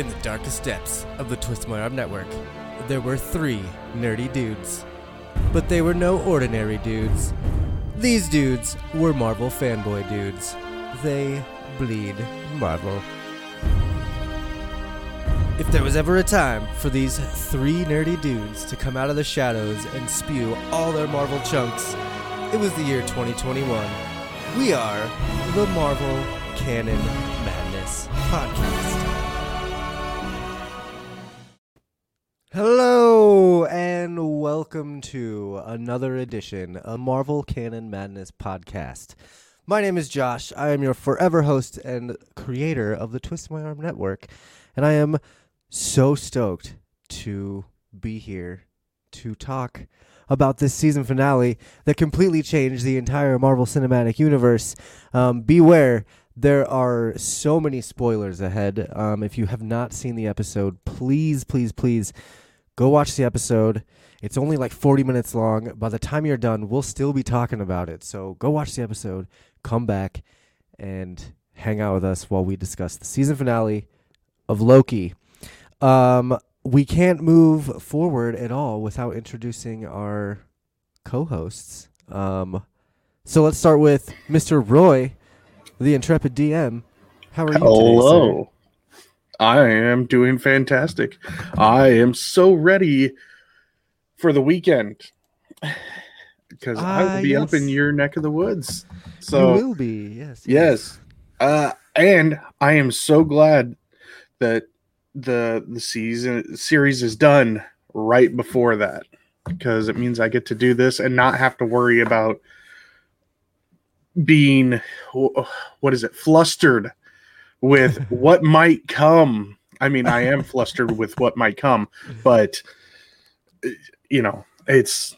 In the darkest depths of the Twist My Arm network, there were three nerdy dudes. But they were no ordinary dudes. These dudes were Marvel fanboy dudes. They bleed Marvel. If there was ever a time for these three nerdy dudes to come out of the shadows and spew all their Marvel chunks, it was the year 2021. We are the Marvel Canon Madness Podcast. Welcome to another edition of Marvel Canon Madness Podcast. My name is Josh. I am your forever host and creator of the Twist My Arm Network, and I am so stoked to be here to talk about this season finale that completely changed the entire Marvel Cinematic Universe. Um, beware, there are so many spoilers ahead. Um, if you have not seen the episode, please, please, please go watch the episode. It's only like 40 minutes long. By the time you're done, we'll still be talking about it. So go watch the episode, come back, and hang out with us while we discuss the season finale of Loki. Um, we can't move forward at all without introducing our co-hosts. Um, so let's start with Mr. Roy, the intrepid DM. How are you Hello. today, I am doing fantastic. I am so ready for the weekend because I Ah, will be up in your neck of the woods. So you will be, yes. yes, uh, and I am so glad that the the season series is done right before that because it means I get to do this and not have to worry about being what is it flustered with what might come. I mean, I am flustered with what might come, but you know, it's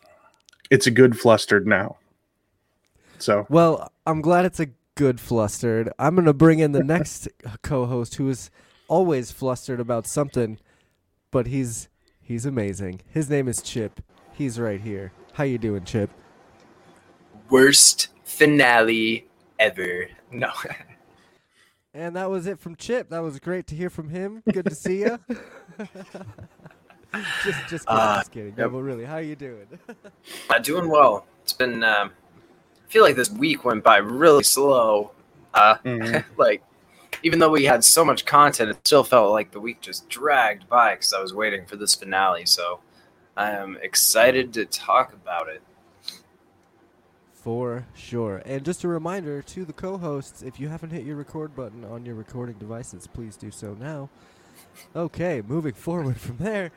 it's a good flustered now. So Well, I'm glad it's a good flustered. I'm going to bring in the next co-host who is always flustered about something, but he's he's amazing. His name is Chip. He's right here. How you doing, Chip? worst finale ever. No. And that was it from Chip. That was great to hear from him. Good to see you. just just kidding, Uh, just kidding. No, yep. but really, how you doing? uh, doing well. It's been. Um, I feel like this week went by really slow. Uh, mhm. like, even though we had so much content, it still felt like the week just dragged by because I was waiting for this finale. So, I am excited to talk about it. For sure. And just a reminder to the co hosts if you haven't hit your record button on your recording devices, please do so now. Okay, moving forward from there.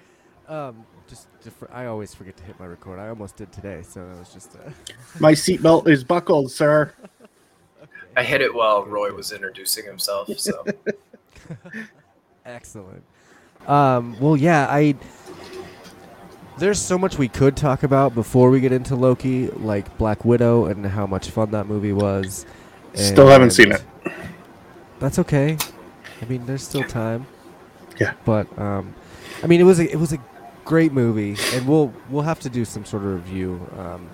Um, just, differ- I always forget to hit my record. I almost did today, so that was just. Uh, my seatbelt is buckled, sir. I hit it while Roy was introducing himself. So, Excellent. Um, well, yeah, I. There's so much we could talk about before we get into Loki, like Black Widow and how much fun that movie was. Still haven't seen it. That's okay. I mean, there's still time. Yeah. But um, I mean, it was a it was a great movie, and we'll we'll have to do some sort of review. Um,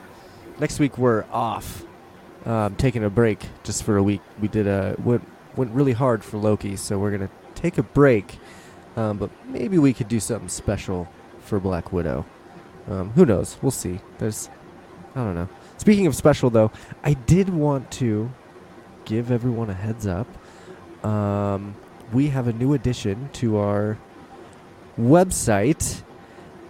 next week we're off, um, taking a break just for a week. We did a went went really hard for Loki, so we're gonna take a break. Um, but maybe we could do something special for Black Widow. Um, who knows? We'll see. There's, I don't know. Speaking of special, though, I did want to give everyone a heads up. Um, we have a new addition to our website.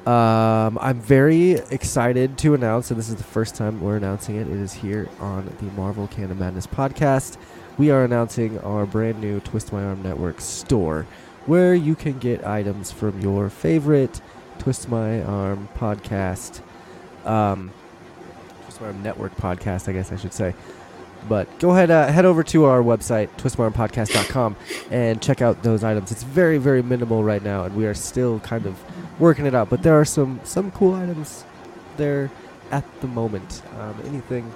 Um, I'm very excited to announce, and this is the first time we're announcing it. It is here on the Marvel Canon Madness podcast. We are announcing our brand new Twist My Arm Network store, where you can get items from your favorite Twist My Arm podcast, um, Twist My Arm Network podcast, I guess I should say. But go ahead, uh, head over to our website, twistmarmpodcast.com, and check out those items. It's very, very minimal right now, and we are still kind of working it out. But there are some some cool items there at the moment. Um, anything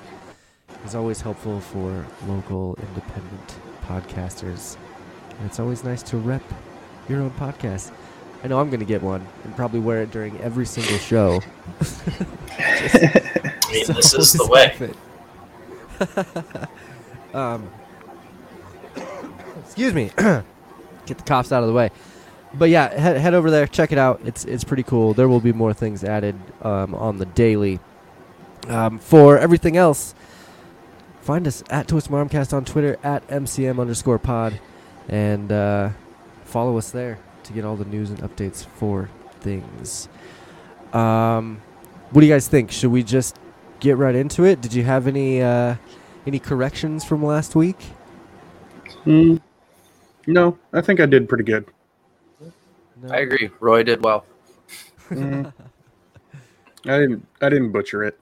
is always helpful for local independent podcasters, and it's always nice to rep your own podcast. I know I'm going to get one and probably wear it during every single show. I mean, So this is the way. um, excuse me. Get the coughs out of the way. But yeah, head, head over there, check it out. It's it's pretty cool. There will be more things added um, on the daily. Um, for everything else, find us at Twist My Armcast on Twitter at MCM underscore pod, and uh, follow us there to get all the news and updates for things. Um, what do you guys think? Should we just get right into it? Did you have any uh, any corrections from last week? Mm, no, I think I did pretty good. No? I agree. Roy did well. Mm. I didn't. I didn't butcher it.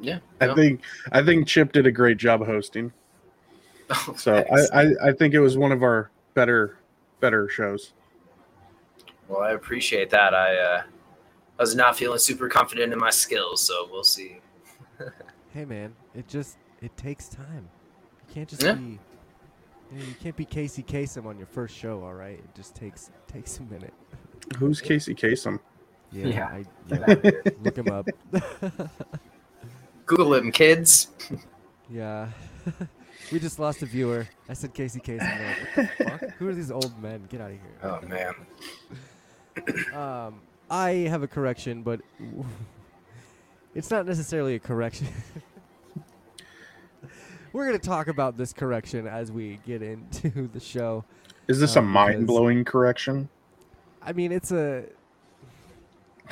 Yeah. I no. think. I think Chip did a great job hosting. So I, I, I think it was one of our better better shows. well, I appreciate that. I uh, I was not feeling super confident in my skills, so we'll see. Hey man, it just it takes time. You can't just Yeah. be you, you can't be Casey Kasem on your first show, all right? It just takes takes a minute. Who's Casey Kasem? Yeah, Yeah. I, yeah look him up. Google him, kids. yeah. we just lost a viewer. I said Casey Kasem. Like, what the fuck? Who are these old men? Get out of here. Oh man. Um, I have a correction, but it's not necessarily a correction. We're gonna talk about this correction as we get into the show. Is this a Um, mind blowing correction? I mean, it's a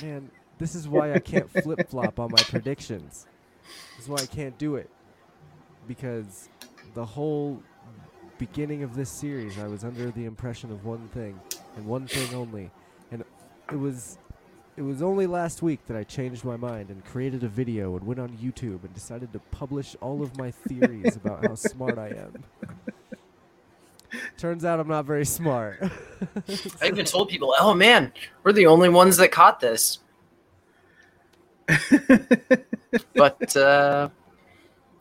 man. This is why I can't flip flop on my predictions. This is why I can't do it because the whole beginning of this series, I was under the impression of one thing and one thing only, and it was it was only last week that I changed my mind and created a video and went on YouTube and decided to publish all of my theories about how smart I am. Turns out I'm not very smart. I even told people, "Oh man, we're the only ones that caught this." But uh,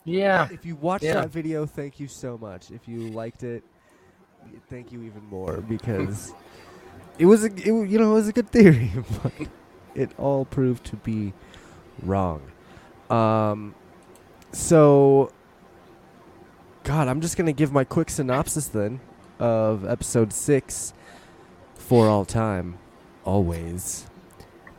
yeah, if you watched Yeah. that video, thank you so much. If you liked it, thank you even more because it was a it, you know it was a good theory, it all proved to be wrong. Um, so God, I'm just gonna give my quick synopsis then of episode six for all time, always,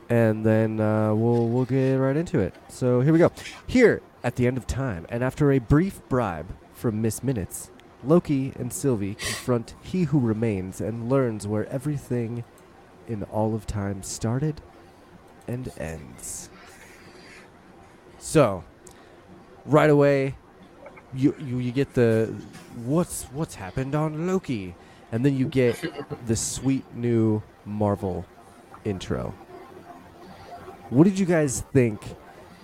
and then uh, we'll we'll get right into it. So here we go. Here at the end of time, and after a brief bribe from Miss Minutes, Loki and Sylvie confront He Who Remains and learns where everything in all of time started and ends. So, right away, you you, you get the what's what's happened on Loki, and then you get the sweet new Marvel intro. What did you guys think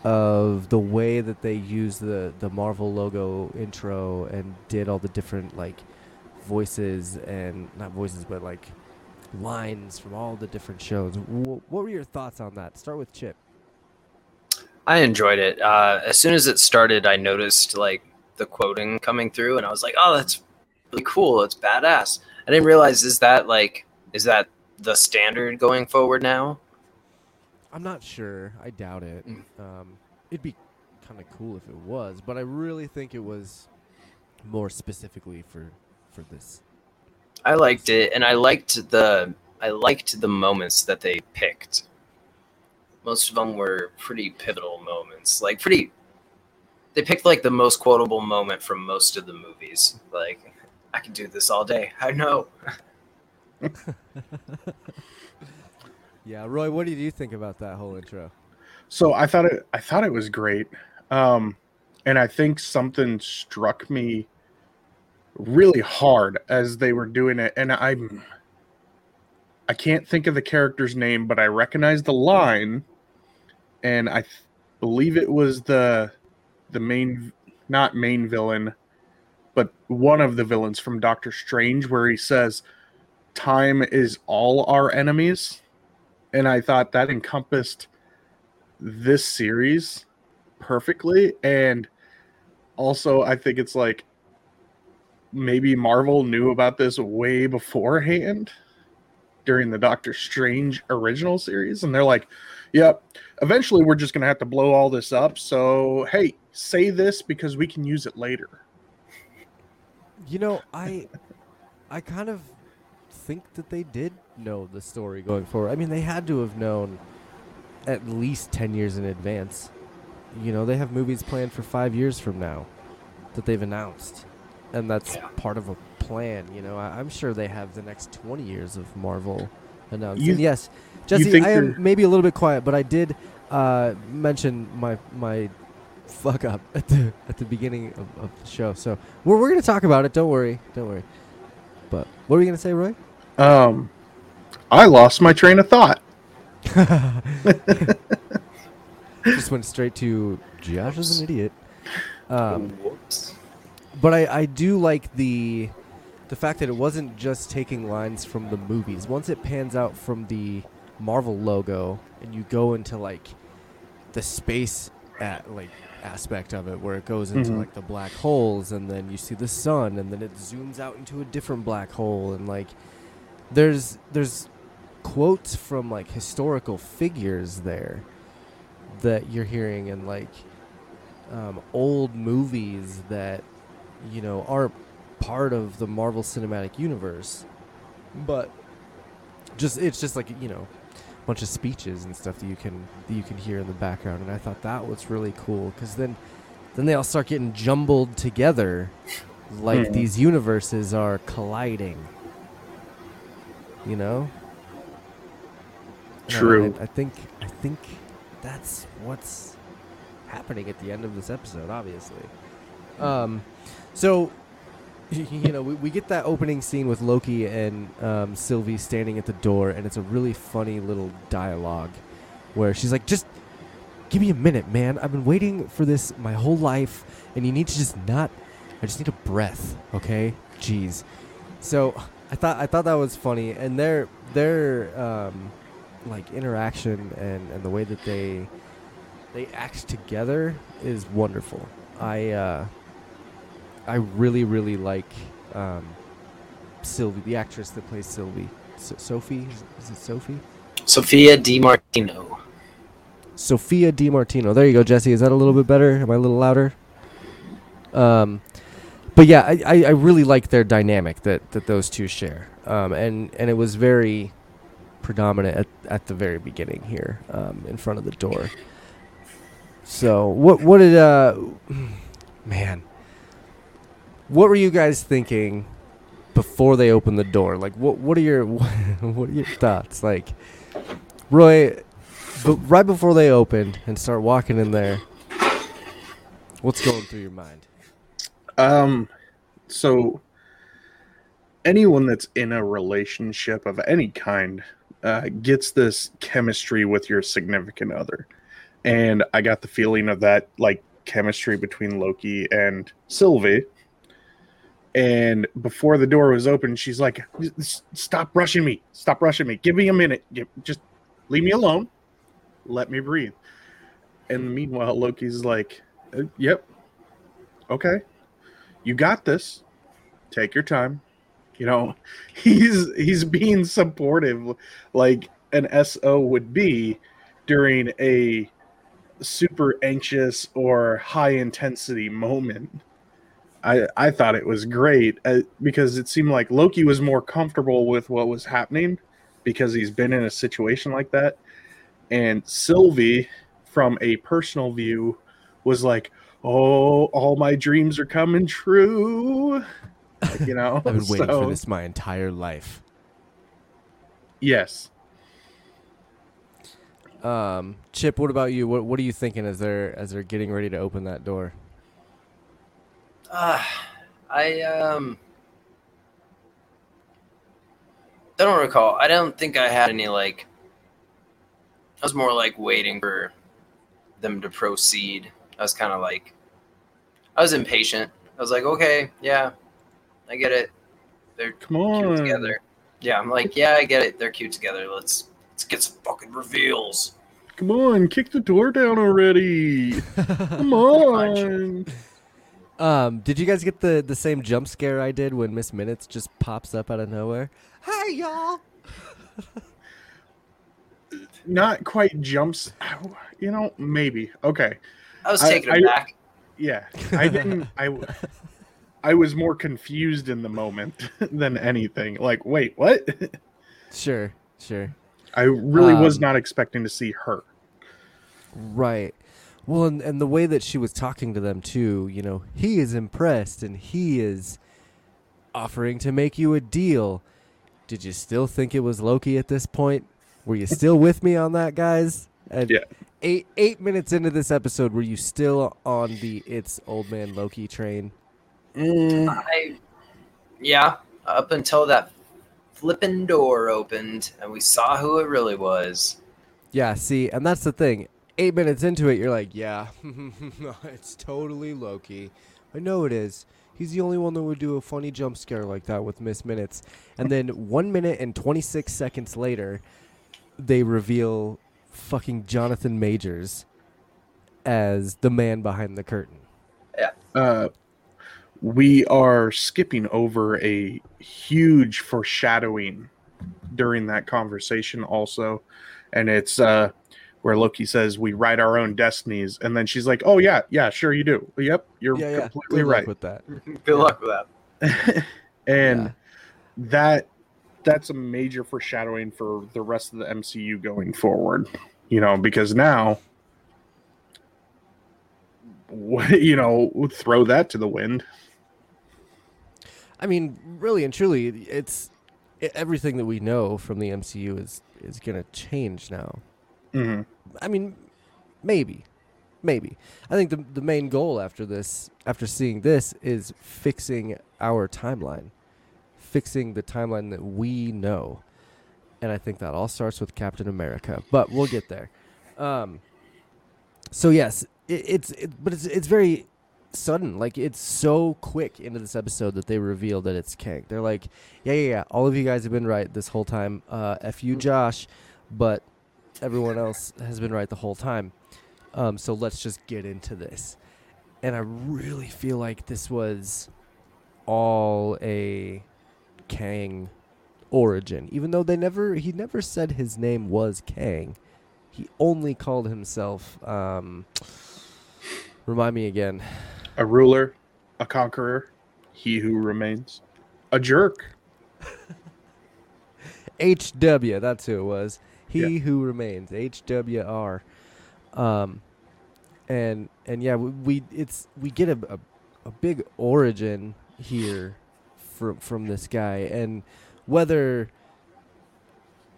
of the way that they used the the Marvel logo intro and did all the different like voices and not voices but like lines from all the different shows? Wh- what were your thoughts on that? Start with Chip. I enjoyed it. Uh, as soon as it started, I noticed like the quoting coming through, and I was like, "Oh, that's really cool. It's badass." I didn't realize is that like is that the standard going forward now? I'm not sure. I doubt it. Mm. Um, it'd be kind of cool if it was, but I really think it was more specifically for for this. I liked it, and I liked the I liked the moments that they picked. Most of them were pretty pivotal moments, like pretty. They picked like the most quotable moment from most of the movies. Like, I can do this all day. I know. Yeah, Roy, what did you think about that whole intro? So I thought it I thought it was great. Um and I think something struck me really hard as they were doing it and I'm I can't think of the character's name but I recognize the line and I th- believe it was the the main not main villain but one of the villains from Doctor Strange where he says time is all our enemies and I thought that encompassed this series perfectly and also i think it's like maybe marvel knew about this way beforehand during the doctor strange original series and they're like yep eventually we're just going to have to blow all this up so hey say this because we can use it later You know, I I kind of think that they did know the story going forward. I mean, they had to have known at least 10 years in advance. You know, they have movies planned for 5 years from now that they've announced. And that's Yeah. part of a plan, you know. I, I'm sure they have the next 20 years of Marvel announced. You- and yes, Jesse, I am maybe a little bit quiet, but I did uh, mention my my fuck up at the at the beginning of, of the show. So we're we're gonna talk about it. Don't worry, don't worry. But what were you gonna say, Roy? Um, I lost my train of thought. Just went straight to Josh is an idiot. Um, Whoops. But I, I do like the the fact that it wasn't just taking lines from the movies. Once it pans out from the Marvel logo and you go into like the space at like aspect of it where it goes into Mhm. like the black holes and then you see the sun and then it zooms out into a different black hole and like there's there's quotes from like historical figures there that you're hearing in like um, old movies that you know are part of the Marvel Cinematic Universe, but just it's just like you know a bunch of speeches and stuff that you can that you can hear in the background, and I thought that was really cool because then then they all start getting jumbled together like Mhm. these universes are colliding. You know. True. I, I think I think that's what's happening at the end of this episode, obviously. Um, so you know, we, we get that opening scene with Loki and um, Sylvie standing at the door, and it's a really funny little dialogue where she's like, "Just give me a minute, man. I've been waiting for this my whole life, and you need to just not. I just need a breath, okay? Jeez." So I thought I thought that was funny, and their their um, like interaction and, and the way that they they act together is wonderful. I uh, I really really like um, Sylvie, the actress that plays Sylvie. So- Sophie, is, it Sophie? Sophia Di Martino. Sophia Di Martino. There you go, Jesse. Is that a little bit better? Am I a little louder? Um, but yeah, I, I, I really like their dynamic that, that those two share. Um, and, and it was very predominant at, at the very beginning here, um, in front of the door. So what what did uh man what were you guys thinking before they opened the door? Like what what are your what are your thoughts? Like Roy but right before they open and start walking in there, what's going through your mind? Um, so anyone that's in a relationship of any kind uh, gets this chemistry with your significant other, and I got the feeling of that like chemistry between Loki and Sylvie. And before the door was open, she's like, "Stop rushing me! Stop rushing me! Give me a minute! Just leave me alone. Let me breathe." And meanwhile, Loki's like, "Uh, "Yep, okay." you got this take your time you know he's he's being supportive like an so would be during a super anxious or high intensity moment i i thought it was great uh, because it seemed like loki was more comfortable with what was happening because he's been in a situation like that and sylvie from a personal view was like oh, all my dreams are coming true. Like, you know, I've been waiting so- for this my entire life. Yes. Um, Chip, what about you? What what are you thinking as they're as they're getting ready to open that door? Uh, I um I don't recall. I don't think I had any like I was more like waiting for them to proceed. I was kind of like I was impatient. I was like, "Okay, yeah. I get it. They're Come cute together." Yeah, I'm like, "Yeah, I get it. They're cute together. Let's let's get some fucking reveals." Come on, kick the door down already. Come on. Um, did you guys get the the same jump scare I did when Miss Minutes just pops up out of nowhere? Hey y'all! Not quite jumps. You know, maybe. Okay. I was I- taken I- aback. Yeah. I didn't I I was more confused in the moment than anything. Like, wait, what? Sure, sure. I really was Um, not expecting to see her. Right. Well, and, and the way that she was talking to them too, you know, he is impressed and he is offering to make you a deal. Did you still think it was Loki at this point? Were you still with me on that, guys? And Yeah. Eight eight minutes into this episode, were you still on the "It's Old Man Loki" train? Mm. I, yeah, up until that flipping door opened and we saw who it really was. Yeah. See, and that's the thing. Eight minutes into it, you're like, yeah, it's totally Loki. I know it is. He's the only one that would do a funny jump scare like that with Miss Minutes. And then one minute and 26 seconds later, they reveal fucking Jonathan Majors as the man behind the curtain. Uh, we are skipping over a huge foreshadowing during that conversation, also, and it's uh, where Loki says we write our own destinies, and then she's like, "Oh yeah, yeah, sure you do. Yep, you're yeah, yeah. completely Good right." with that. Good luck with that. and Yeah. that that's a major foreshadowing for the rest of the MCU going forward. You know, because now you know, throw that to the wind. I mean, really and truly, it's everything that we know from the MCU is is going to change now. Mhm. I mean, maybe, maybe. I think the the main goal after this, after seeing this, is fixing our timeline, fixing the timeline that we know, and I think that all starts with Captain America. But we'll get there. Um. So yes, it, it's it, but it's it's very sudden. Like it's so quick into this episode that they reveal that it's Kang. They're like, yeah, yeah, yeah. All of you guys have been right this whole time. Uh, f you, Josh, but everyone else has been right the whole time. Um, so let's just get into this. And I really feel like this was all a Kang origin, even though they never he never said his name was Kang. He only called himself. Um, remind me again. A ruler, a conqueror, he who remains, a jerk. HW, that's who it was. He Yeah. who remains. HWR. Um and and yeah, we, we it's we get a, a a big origin here from from this guy and whether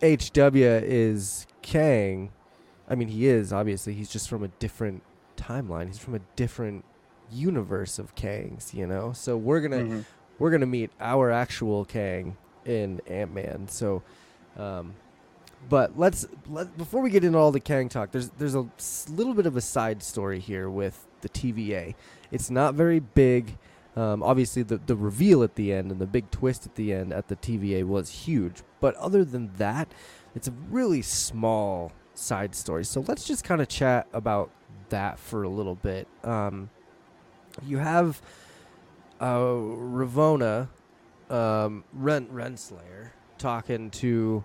HW is Kang, I mean he is obviously he's just from a different timeline. He's from a different universe of Kangs, you know. So we're going to Mhm. we're gonna meet our actual Kang in Ant Man. So, um, but let's let before we get into all the Kang talk. There's there's a little bit of a side story here with the TVA. It's not very big. Um, obviously, the the reveal at the end and the big twist at the end at the TVA was huge. But other than that, it's a really small side story. So let's just kind of chat about that for a little bit. Um, you have uh, Ravonna, um, Ren Renslayer, talking to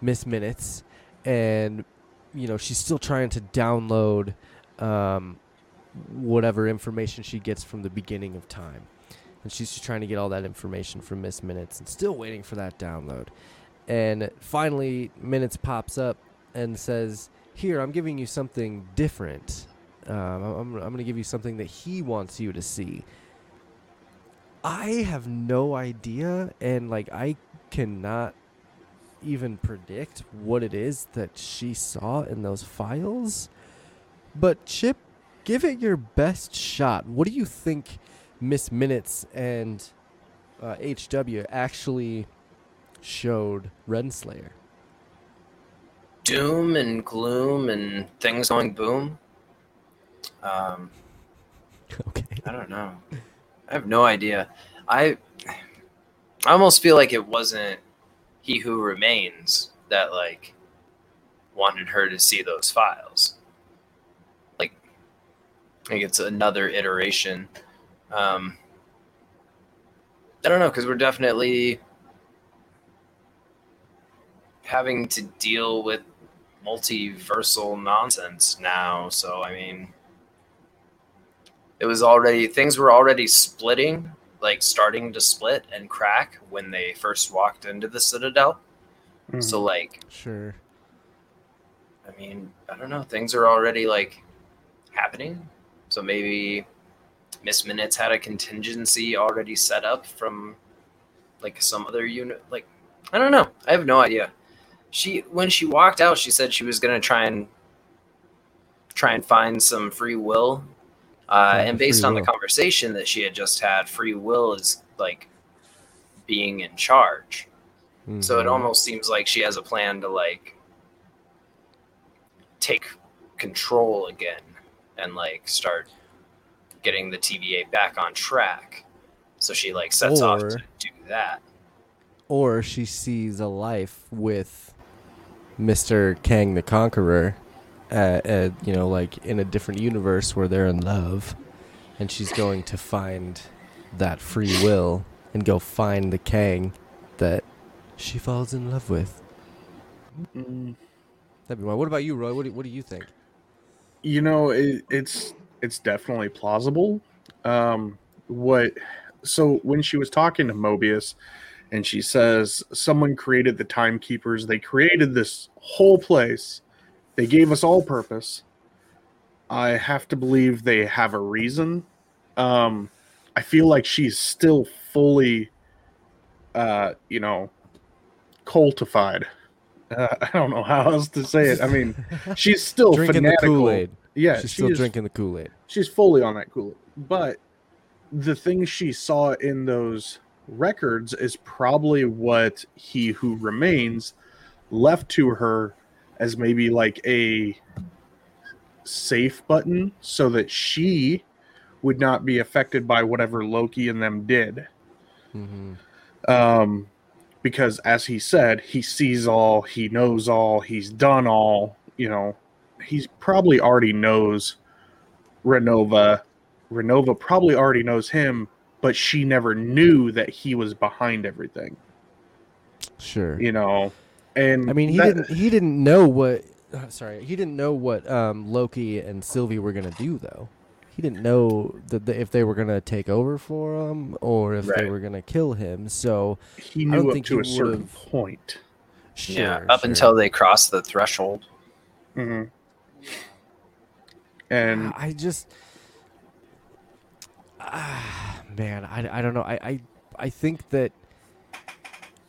Miss Minutes, and you know she's still trying to download um, whatever information she gets from the beginning of time, and she's just trying to get all that information from Miss Minutes, and still waiting for that download. And finally, Minutes pops up and says, "Here, I'm giving you something different. Um, I'm, I'm going to give you something that he wants you to see." I have no idea, and like I cannot even predict what it is that she saw in those files. But Chip, give it your best shot. What do you think Miss Minutes and uh, HW actually showed Renslayer? Doom and gloom and things going boom. Um, Okay. I don't know. I have no idea. I I almost feel like it wasn't he who remains that like wanted her to see those files. Like I think it's another iteration. Um I don't know because we're definitely having to deal with multiversal nonsense now. So I mean, it was already things were already splitting like starting to split and crack when they first walked into the Citadel. Mhm. So like, Sure. I mean, I don't know. Things are already like happening. So maybe Miss Minutes had a contingency already set up from like some other unit. Like, I don't know. I have no idea. She when she walked out, she said she was gonna try and try and find some free will. Uh, and based on the conversation that she had just had, free will is like being in charge. So it Mhm. almost seems like she has a plan to like take control again and like start getting the TVA back on track. So she like sets off to do that. or she sees a life with Mr. Kang the Conqueror, uh, uh, you know, like in a different universe where they're in love, and she's going to find that free will and go find the Kang that she falls in love with. Mm, That'd be one. What about you, Roy? What do, what do you think? you know, it, it's it's definitely plausible. Um, what? So when she was talking to Mobius, and she says someone created the timekeepers, they created this whole place, they gave us all purpose. I have to believe they have a reason. Um, I feel like she's still fully, uh, you know, cultified. Uh, I don't know how else to say it. I mean, she's still drinking the. Kool Aid. Yeah, she's she still is- drinking the Kool Aid. she's fully on that Kool Aid. But the things she saw in those records is probably what he who remains left to her as maybe like a safe button so that she would not be affected by whatever Loki and them did. hmm Um, because as he said, he sees all, he knows all, he's done all, you know, he's probably already knows Renova. Renova probably already knows him, but she never knew that he was behind everything, Sure. you know. And I mean, he that- didn't. He didn't know what. uh, sorry, he didn't know what um, Loki and Sylvie were gonna do, though. He didn't know that the, if they were gonna take over for him or if they were gonna kill him. So he I knew don't up think to a certain point. sure, yeah, up sure. until they crossed the threshold. hmm And I just, ah, man, I, I don't know. I, I I think that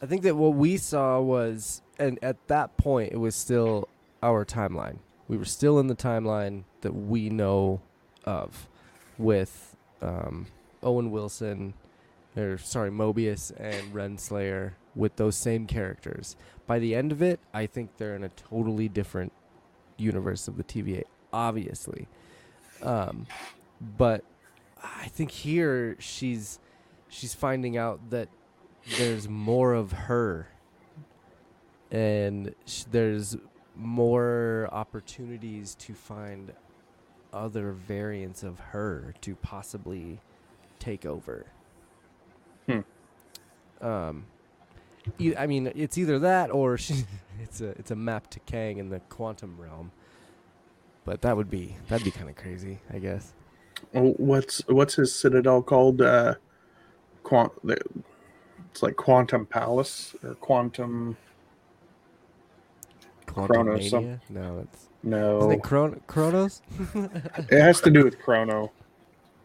I think that what we saw was, and at that point, it was still our timeline. We were still in the timeline that we know of, with um, Owen Wilson, or sorry, Mobius and Renslayer, with those same characters. By the end of it, I think they're in a totally different universe of the TVA, obviously. Um, but I think here she's she's finding out that there's more of her, and sh- there's more opportunities to find other variants of her to possibly take over. Hmm. Um, e- I mean, it's either that or she, it's a it's a map to Kang in the quantum realm. But that would be that'd be kind of crazy, I guess. oh, what's what's his citadel called? Uh, quant. It's like Quantum Palace or Quantum. Quantum Chronos, some- No, it's No, isn't it Chron- Chronos? it has to do with Chrono.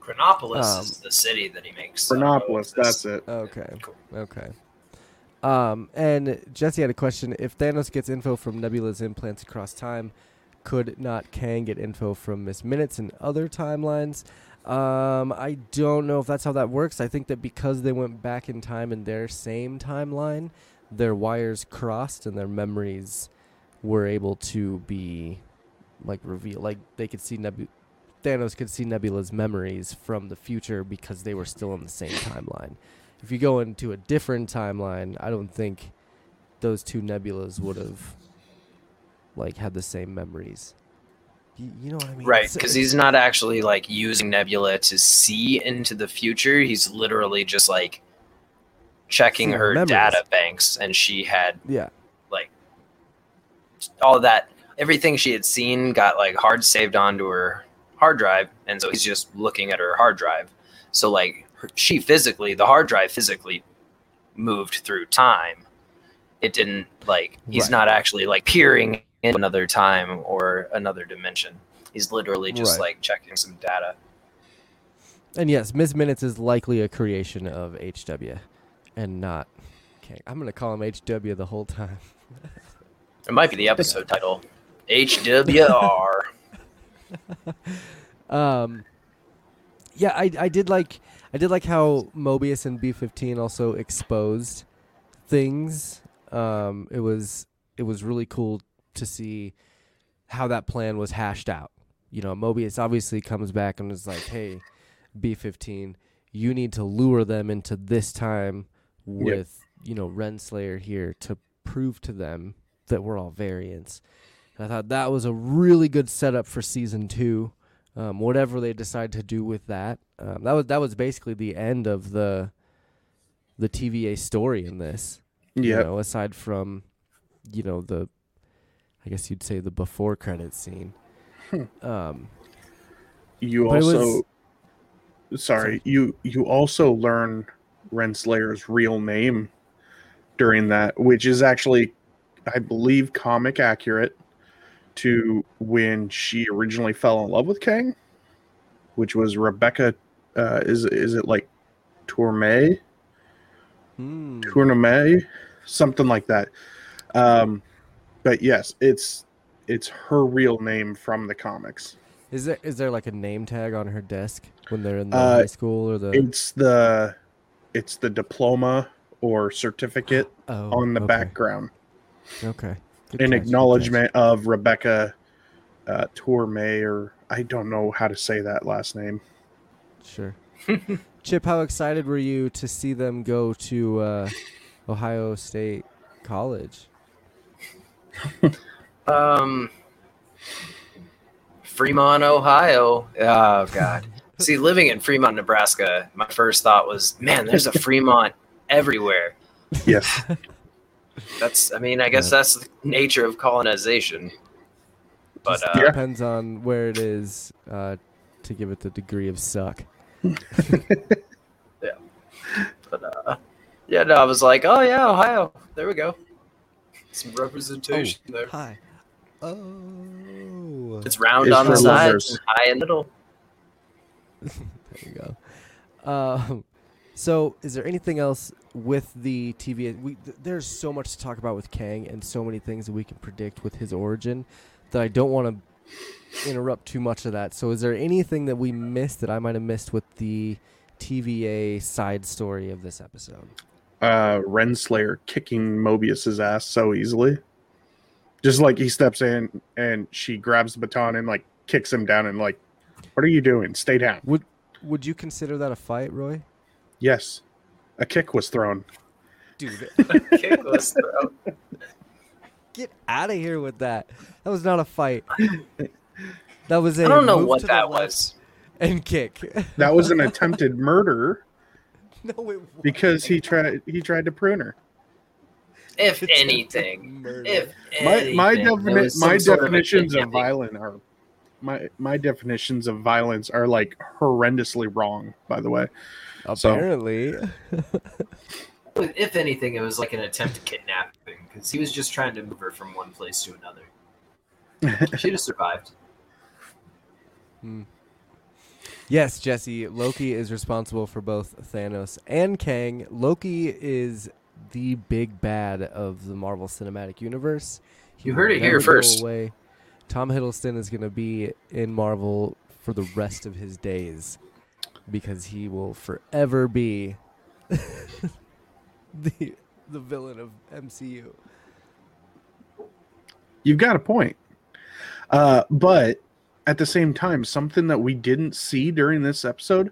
Chronopolis Um, is the city that he makes. Chronopolis. That's it. Okay. Cool. Okay. Um, and Jesse had a question: If Thanos gets info from Nebula's implants across time, could not Kang get info from Miss Minutes and other timelines? Um, I don't know if that's how that works. I think that because they went back in time in their same timeline, their wires crossed and their memories were able to be like revealed. Like they could see Nebu- Thanos could see Nebula's memories from the future because they were still in the same timeline. If you go into a different timeline, I don't think those two Nebulas would have like had the same memories. You, you know what I mean? Right, because it's- he's not actually like using Nebula to see into the future. He's literally just like checking her memories. data banks, and she had yeah. All that everything she had seen got like hard saved onto her hard drive, and so he's just looking at her hard drive. So like her, she physically, the hard drive physically moved through time. It didn't like he's Right. not actually like peering in another time or another dimension. He's literally just Right. like checking some data. And yes, Miss Minutes is likely a creation of HW, and not okay I'm gonna call him HW the whole time. It might be the episode title. HWR. Um, yeah, I I did like I did like how Mobius and B15 also exposed things. Um, it was it was really cool to see how that plan was hashed out. You know, Mobius obviously comes back and is like, "Hey, B15, you need to lure them into this time with you know Renslayer here to prove to them that we're all variants." And I thought that was a really good setup for season two um, whatever they decide to do with that. Um, that was that was basically the end of the the TVA story in this. You Yeah. know, aside from you know the, I guess you'd say the before credit scene. um, You it was- also, sorry, you you also learn Renslayer's real name during that, which is actually, I believe, comic accurate to when she originally fell in love with Kang, which was Rebecca. Uh, is is it like Tourme? hmm, Tournemay, something like that. Um, but yes, it's it's her real name from the comics. is there is there like a name tag on her desk when they're in the Uh, high school or the It's the it's the diploma or certificate oh, on the okay, background, Okay, Good an acknowledgement of Rebecca uh, Tourme, or I don't know how to say that last name. Sure. Chip, how excited were you to see them go to uh, Ohio State College? Um, Fremont, Ohio. Oh God. See, living in Fremont, Nebraska, my first thought was, man, there's a Fremont everywhere. Yes, That's, I mean, I guess Yeah. that's the nature of colonization. But Just uh, depends on where it is uh, to give it the degree of suck. Yeah, but uh, yeah, no, I was like, oh yeah, Ohio. There we go. Some representation there. Hi. Oh. It's round It's on the for sides, high in the middle. There you go. Um, so, is there anything else with the TVA? We, th- there's so much to talk about with Kang, and so many things that we can predict with his origin that I don't want to interrupt too much of that. So, is there anything that we missed that I might have missed with the TVA side story of this episode? uh, Renslayer kicking Mobius's ass so easily, just like he steps in and she grabs the baton and like kicks him down and like, what are you doing? Stay down. Would Would you consider that a fight, Roy? Yes, a kick was thrown. Dude, Kick was thrown. get out of here with that. That was not a fight. That was a I don't know what that was. And kick. That was an attempted murder no, it wasn't. because he tried he tried to prune her. If It's anything, murder. if My my defini- my some sort of definitions of kidnapping. violence are my my definitions of violence are like horrendously wrong. By the way, So- Apparently. If anything, it was like an attempt at kidnapping because he was just trying to move her from one place to another. She'd have survived. Hmm. Yes, Jesse. Loki is responsible for both Thanos and Kang. Loki is the big bad of the Marvel Cinematic Universe. He You heard it here first. Away. Tom Hiddleston is going to be in Marvel for the rest of his days because he will forever be the the villain of MCU. You've got a point. Uh, but at the same time, something that we didn't see during this episode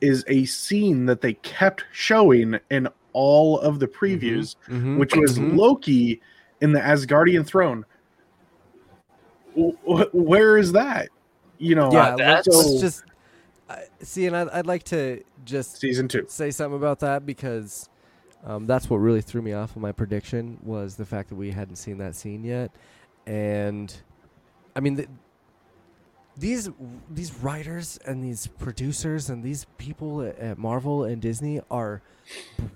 is a scene that they kept showing in all of the previews, Mhm. which was Mhm. Loki in the Asgardian throne. W- where is that? You know, yeah. that's- so just uh, see, and I'd, I'd like to just season two. say something about that because um, that's what really threw me off of my prediction was the fact that we hadn't seen that scene yet, and I mean, the, these these writers and these producers and these people at, at Marvel and Disney are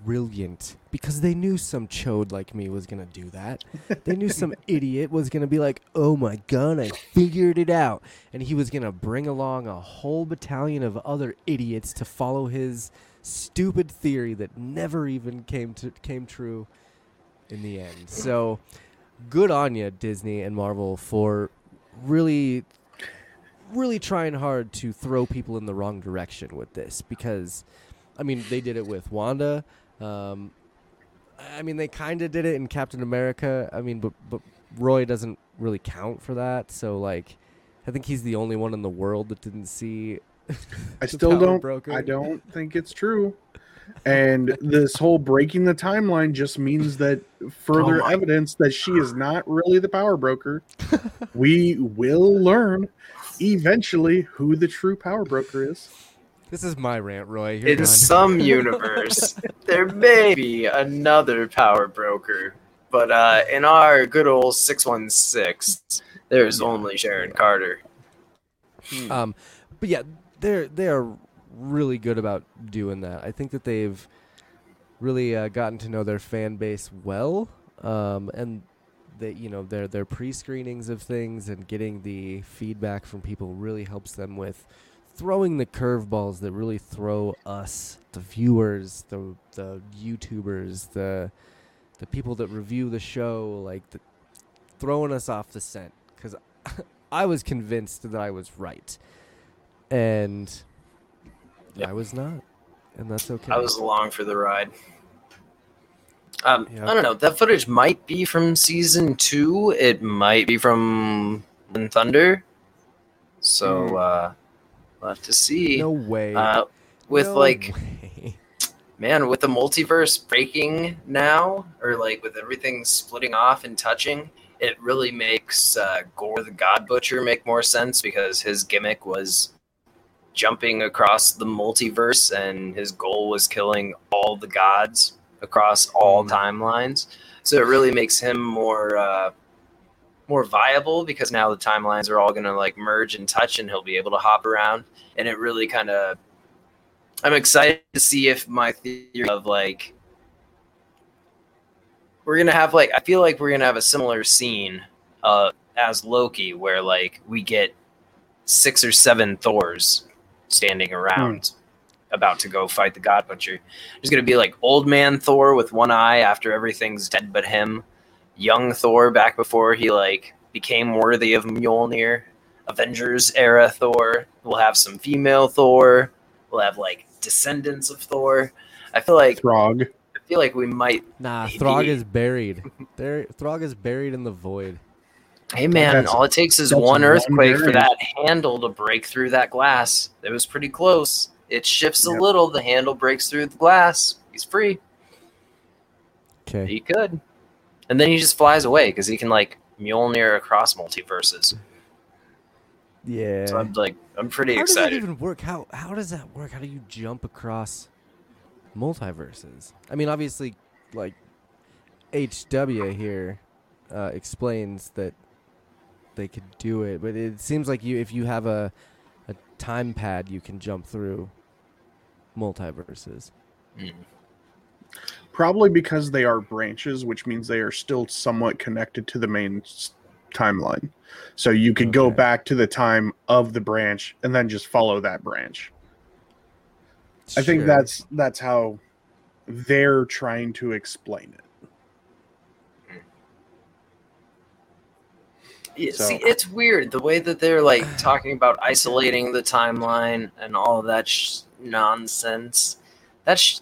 brilliant because they knew some chode like me was gonna do that. They knew some idiot was gonna be like, "Oh my god, I figured it out," and he was gonna bring along a whole battalion of other idiots to follow his stupid theory that never even came to came true in the end. So, good on you, Disney and Marvel, for really really trying hard to throw people in the wrong direction with this because I mean they did it with Wanda um, I mean they kind of did it in Captain America I mean but but Roy doesn't really count for that so like I think he's the only one in the world that didn't see I still don't. broker. I don't think it's true. And this whole breaking the timeline just means that further Oh evidence that she is not really the power broker. we will learn eventually who the true power broker is. This is my rant Roy You're In done. some universe, there may be another power broker, but uh, in our good old 616, there's only Sharon Carter. Um, but yeah, they're they are really good about doing that. I think that they've really uh, gotten to know their fan base well, um, and they you know their their pre screenings of things and getting the feedback from people really helps them with throwing the curveballs that really throw us, the viewers, the the YouTubers, the the people that review the show, like the, throwing us off the scent. Because I was convinced that I was right, and Yep. I was not, and that's okay. I was along for the ride. Um, Yep. I don't know. That footage might be from season two. It might be from Thunder. So Hmm. uh, we'll have to see. no way. uh, with No like way. man with the multiverse breaking now or like with everything splitting off and touching it really makes uh, Gorr the god butcher make more sense because his gimmick was jumping across the multiverse and his goal was killing all the gods across all Mm. timelines. So it really makes him more uh, more viable because now the timelines are all going to like merge and touch and he'll be able to hop around. And it really kind of I'm excited to see if my theory of like we're gonna have like I feel like we're gonna have a similar scene uh as Loki where like we get six or seven Thors standing around about to go fight the God Butcher. There's gonna be like old man Thor with one eye after everything's dead but him, young Thor back before he like became worthy of Mjolnir, Avengers era Thor. We'll have some female Thor. We'll have like descendants of Thor. I feel like Throg. I feel like we might. Nah, Maybe. Throg is buried. there, Throg is buried in the void. Hey man, That's- all it takes is that's one one earthquake for that handle to break through that glass. It was pretty close. It shifts a little. The handle breaks through the glass. He's free. Okay. He could, and then he just flies away because he can like Mjolnir across multiverses. Yeah. So I'm like, I'm pretty how does that excited. even work? How how does that work? How do you jump across multiverses? I mean, obviously, like HW here uh, explains that they could do it, but it seems like you if you have a a time pad, you can jump through multiverses. Mm. Probably because they are branches, which means they are still somewhat connected to the main s- timeline. So you could go back to the time of the branch and then just follow that branch. I think that's that's how they're trying to explain it. Yeah, So- See, it's weird the way that they're like talking about isolating the timeline and all of that sh- nonsense. That sh-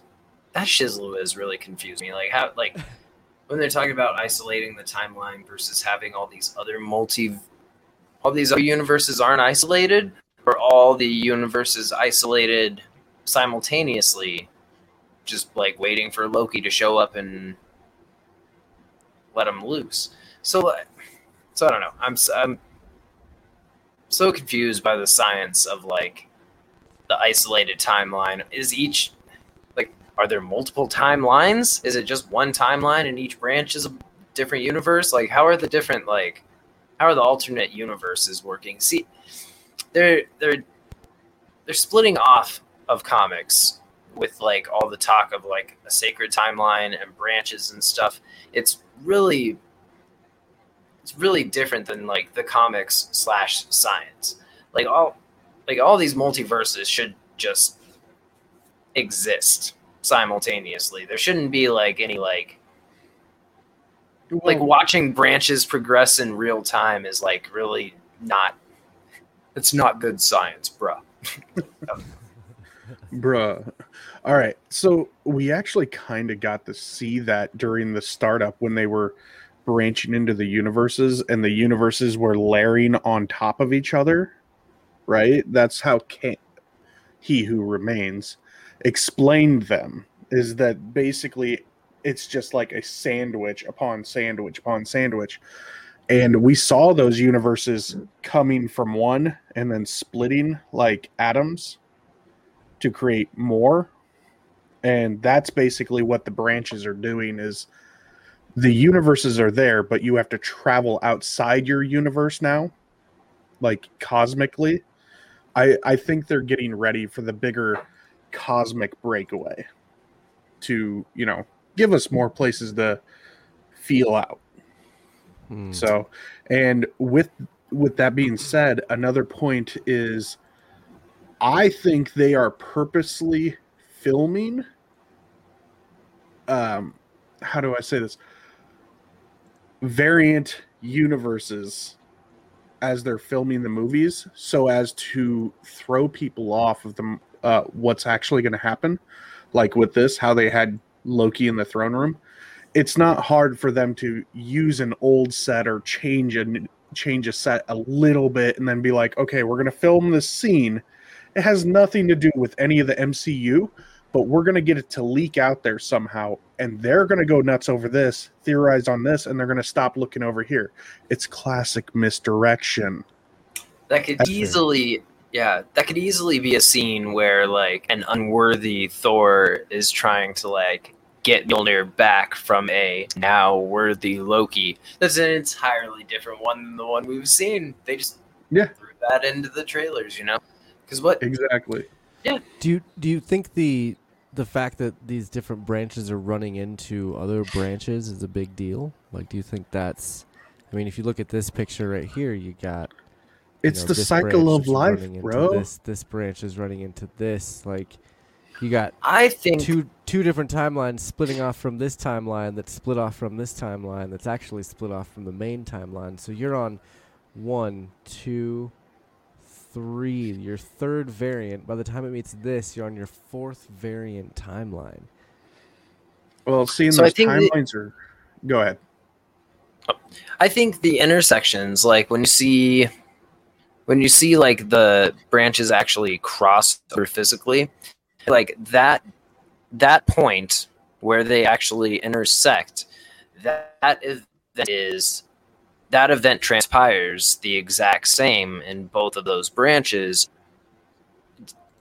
that shizzle is really confused me. Like how like when they're talking about isolating the timeline versus having all these other multi, all these other universes aren't isolated, or all the universes isolated simultaneously, just like waiting for Loki to show up and let him loose. So. Uh, so I don't know. I'm I'm so confused by the science of like the isolated timeline. Is each like are there multiple timelines? Is it just one timeline and each branch is a different universe? Like how are the different like how are the alternate universes working? See, they're they're they're splitting off of comics with like all the talk of like a sacred timeline and branches and stuff. It's really it's really different than like the comics slash science. Like all like all these multiverses should just exist simultaneously. There shouldn't be like any like like watching branches progress in real time is like really not it's not good science, bruh. Bruh. All right. So we actually kind of got to see that during the startup when they were branching into the universes and the universes were layering on top of each other. Right? That's how he who remains explained them is that basically it's just like a sandwich upon sandwich upon sandwich. And we saw those universes coming from one and then splitting like atoms to create more and that's basically what the branches are doing is the universes are there but you have to travel outside your universe now like cosmically i i think they're getting ready for the bigger cosmic breakaway to you know give us more places to feel out Hmm. so, and with with that being said, another point is I think they are purposely filming um how do I say this? Variant universes as they're filming the movies so as to throw people off of them uh what's actually going to happen like with this how they had Loki in the throne room. It's not hard for them to use an old set or change a change a set a little bit and then be like okay we're going to film this scene. It has nothing to do with any of the MCU but we're going to get it to leak out there somehow and they're going to go nuts over this theorize on this and they're going to stop looking over here it's classic misdirection That could That's easily yeah, that could easily be a scene where like an unworthy Thor is trying to like get Mjolnir back from a now worthy Loki. That's an entirely different one than the one we've seen. They just Yeah. threw that into the trailers, you know? Because what exactly Do you do you think the the fact that these different branches are running into other branches is a big deal? Like, do you think that's? I mean, if you look at this picture right here, you got. you it's know, the cycle of life bro This this branch is running into this. Like, you got I think two two different timelines splitting off from this timeline that's split off from this timeline that's actually split off from the main timeline. So you're on one, two, three, your third variant. By the time it meets this, you're on your fourth variant timeline. well seeing So I those think the- timelines are go ahead I think the intersections, like when you see when you see like the branches actually cross over physically, like that that point where they actually intersect, that, that is that is that event transpires the exact same in both of those branches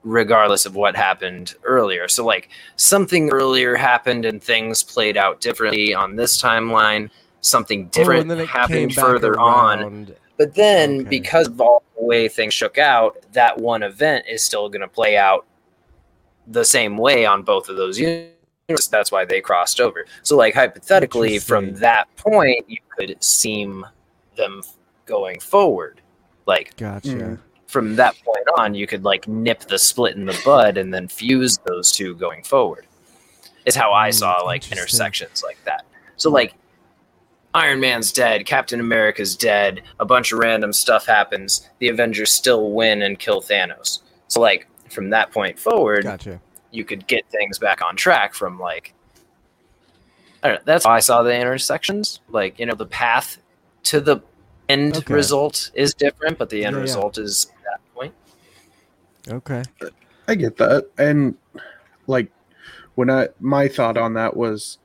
regardless of what happened earlier. So like something earlier happened and things played out differently on this timeline. Something Oh, different it happened further on. But then, Okay. because of all the way things shook out, that one event is still going to play out the same way on both of those universes. That's why they crossed over. So, like hypothetically, from that point, you could seem them going forward. Like Gotcha. Mm. from that point on, you could like nip the split in the bud and then fuse those two going forward. Is how I Mm, saw like intersections like that. So like Iron Man's dead, Captain America's dead, a bunch of random stuff happens, the Avengers still win and kill Thanos. So like from that point forward, Gotcha. you could get things back on track from like I don't know, that's how I saw the intersections. Like, you know, the path to the end Okay. result is different, but the end Yeah, yeah. result is that point. Okay. I get that. And like when I my thought on that was,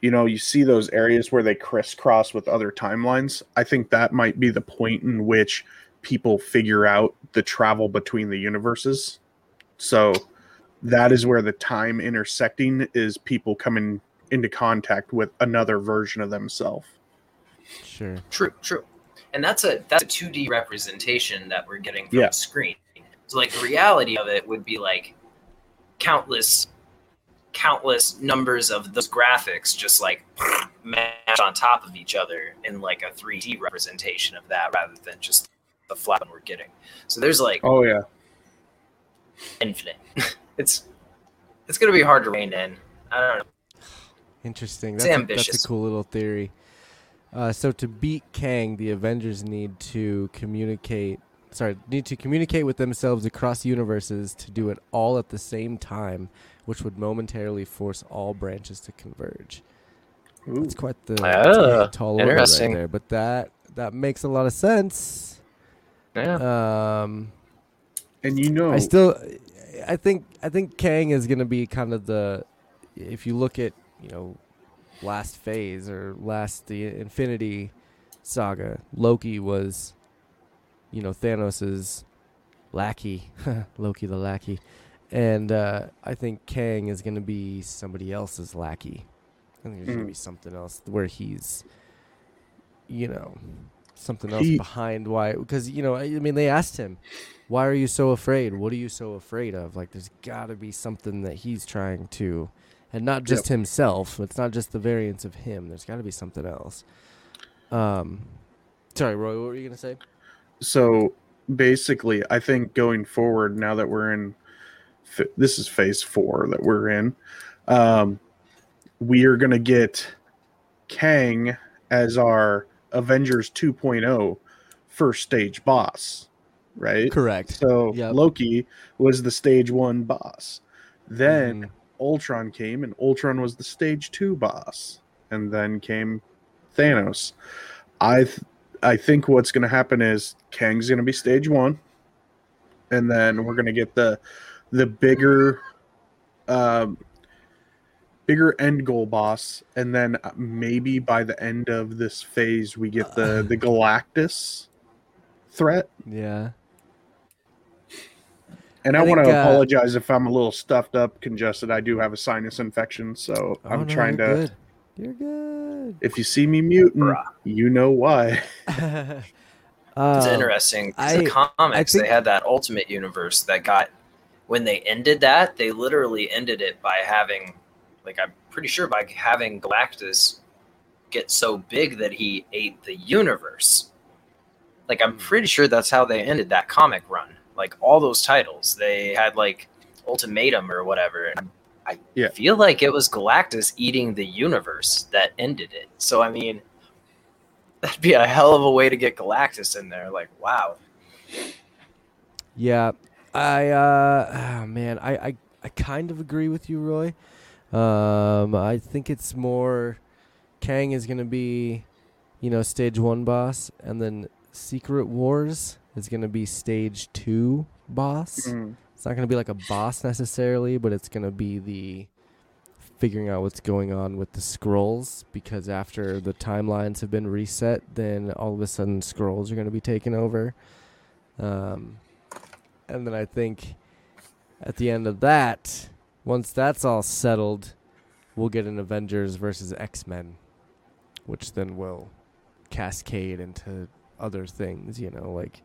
you know, you see those areas where they crisscross with other timelines. I think that might be the point in which people figure out the travel between the universes. So that is where the time intersecting is people coming into contact with another version of themselves. Sure. True, true. And that's a that's a 2D representation that we're getting from Yeah. the screen. So like the reality of it would be like countless countless numbers of those graphics just like mashed on top of each other in like a 3D representation of that rather than just the flat one we're getting. So there's like Oh yeah. infinite. it's it's gonna be hard to rein in. I don't know. Interesting. It's That's, a, ambitious. that's a cool little theory. Uh, so to beat Kang, the Avengers need to communicate. Sorry, need to communicate with themselves across universes to do it all at the same time, which would momentarily force all branches to converge. Ooh. It's quite the it's tall order right there, but that that makes a lot of sense. Yeah. Um, And you know, I still, I think, I think Kang is gonna be kind of the, if you look at you know, last phase or last the Infinity Saga, Loki was, you know, Thanos's lackey, Loki the lackey, and uh, I think Kang is gonna be somebody else's lackey. I think there's gonna Mm. be something else where he's, you know, something else He- behind why because you know I, I mean they asked him why are you so afraid? What are you so afraid of? Like there's got to be something that he's trying to and not just himself it's not just the variants of him there's got to be something else um sorry roy what were you gonna say so basically, I think going forward, now that we're in, this is phase four that we're in, um, we are going to get Kang as our Avengers 2.0 first stage boss, right? correct So Yep. Loki was the stage one boss. Then Mhm. Ultron came, and Ultron was the stage two boss, and then came Thanos. I th- I think what's going to happen is Kang's going to be stage one, and then we're going to get the the bigger, um, bigger end goal boss, and then maybe by the end of this phase we get the the Galactus threat. yeah And I I, want to uh, apologize if I'm a little stuffed up, congested. I do have a sinus infection, so Oh, I'm no, trying to. you're good. you're good If you see me muting, Bruh. you know why. It's interesting. interesting. 'cause I- the comics, think- they had that Ultimate Universe that got when they ended that, they literally ended it by having, like, I'm pretty sure by having Galactus get so big that he ate the universe. Like, I'm pretty sure that's how they ended that comic run. Like all those titles, they had like Ultimatum or whatever. And I Yeah. feel like it was Galactus eating the universe that ended it. So I mean, that'd be a hell of a way to get Galactus in there. Like, wow. Yeah, I uh, ah, man, I, I I kind of agree with you, Roy. Um, I think it's more Kang is gonna be, you know, stage one boss, and then Secret Wars is gonna be stage two boss. Mm. It's not gonna be like a boss necessarily, but it's gonna be the figuring out what's going on with the scrolls because after the timelines have been reset, then all of a sudden scrolls are gonna be taken over. Um, and then I think at the end of that, once that's all settled, we'll get an Avengers versus X Men, which then will cascade into other things. You know, like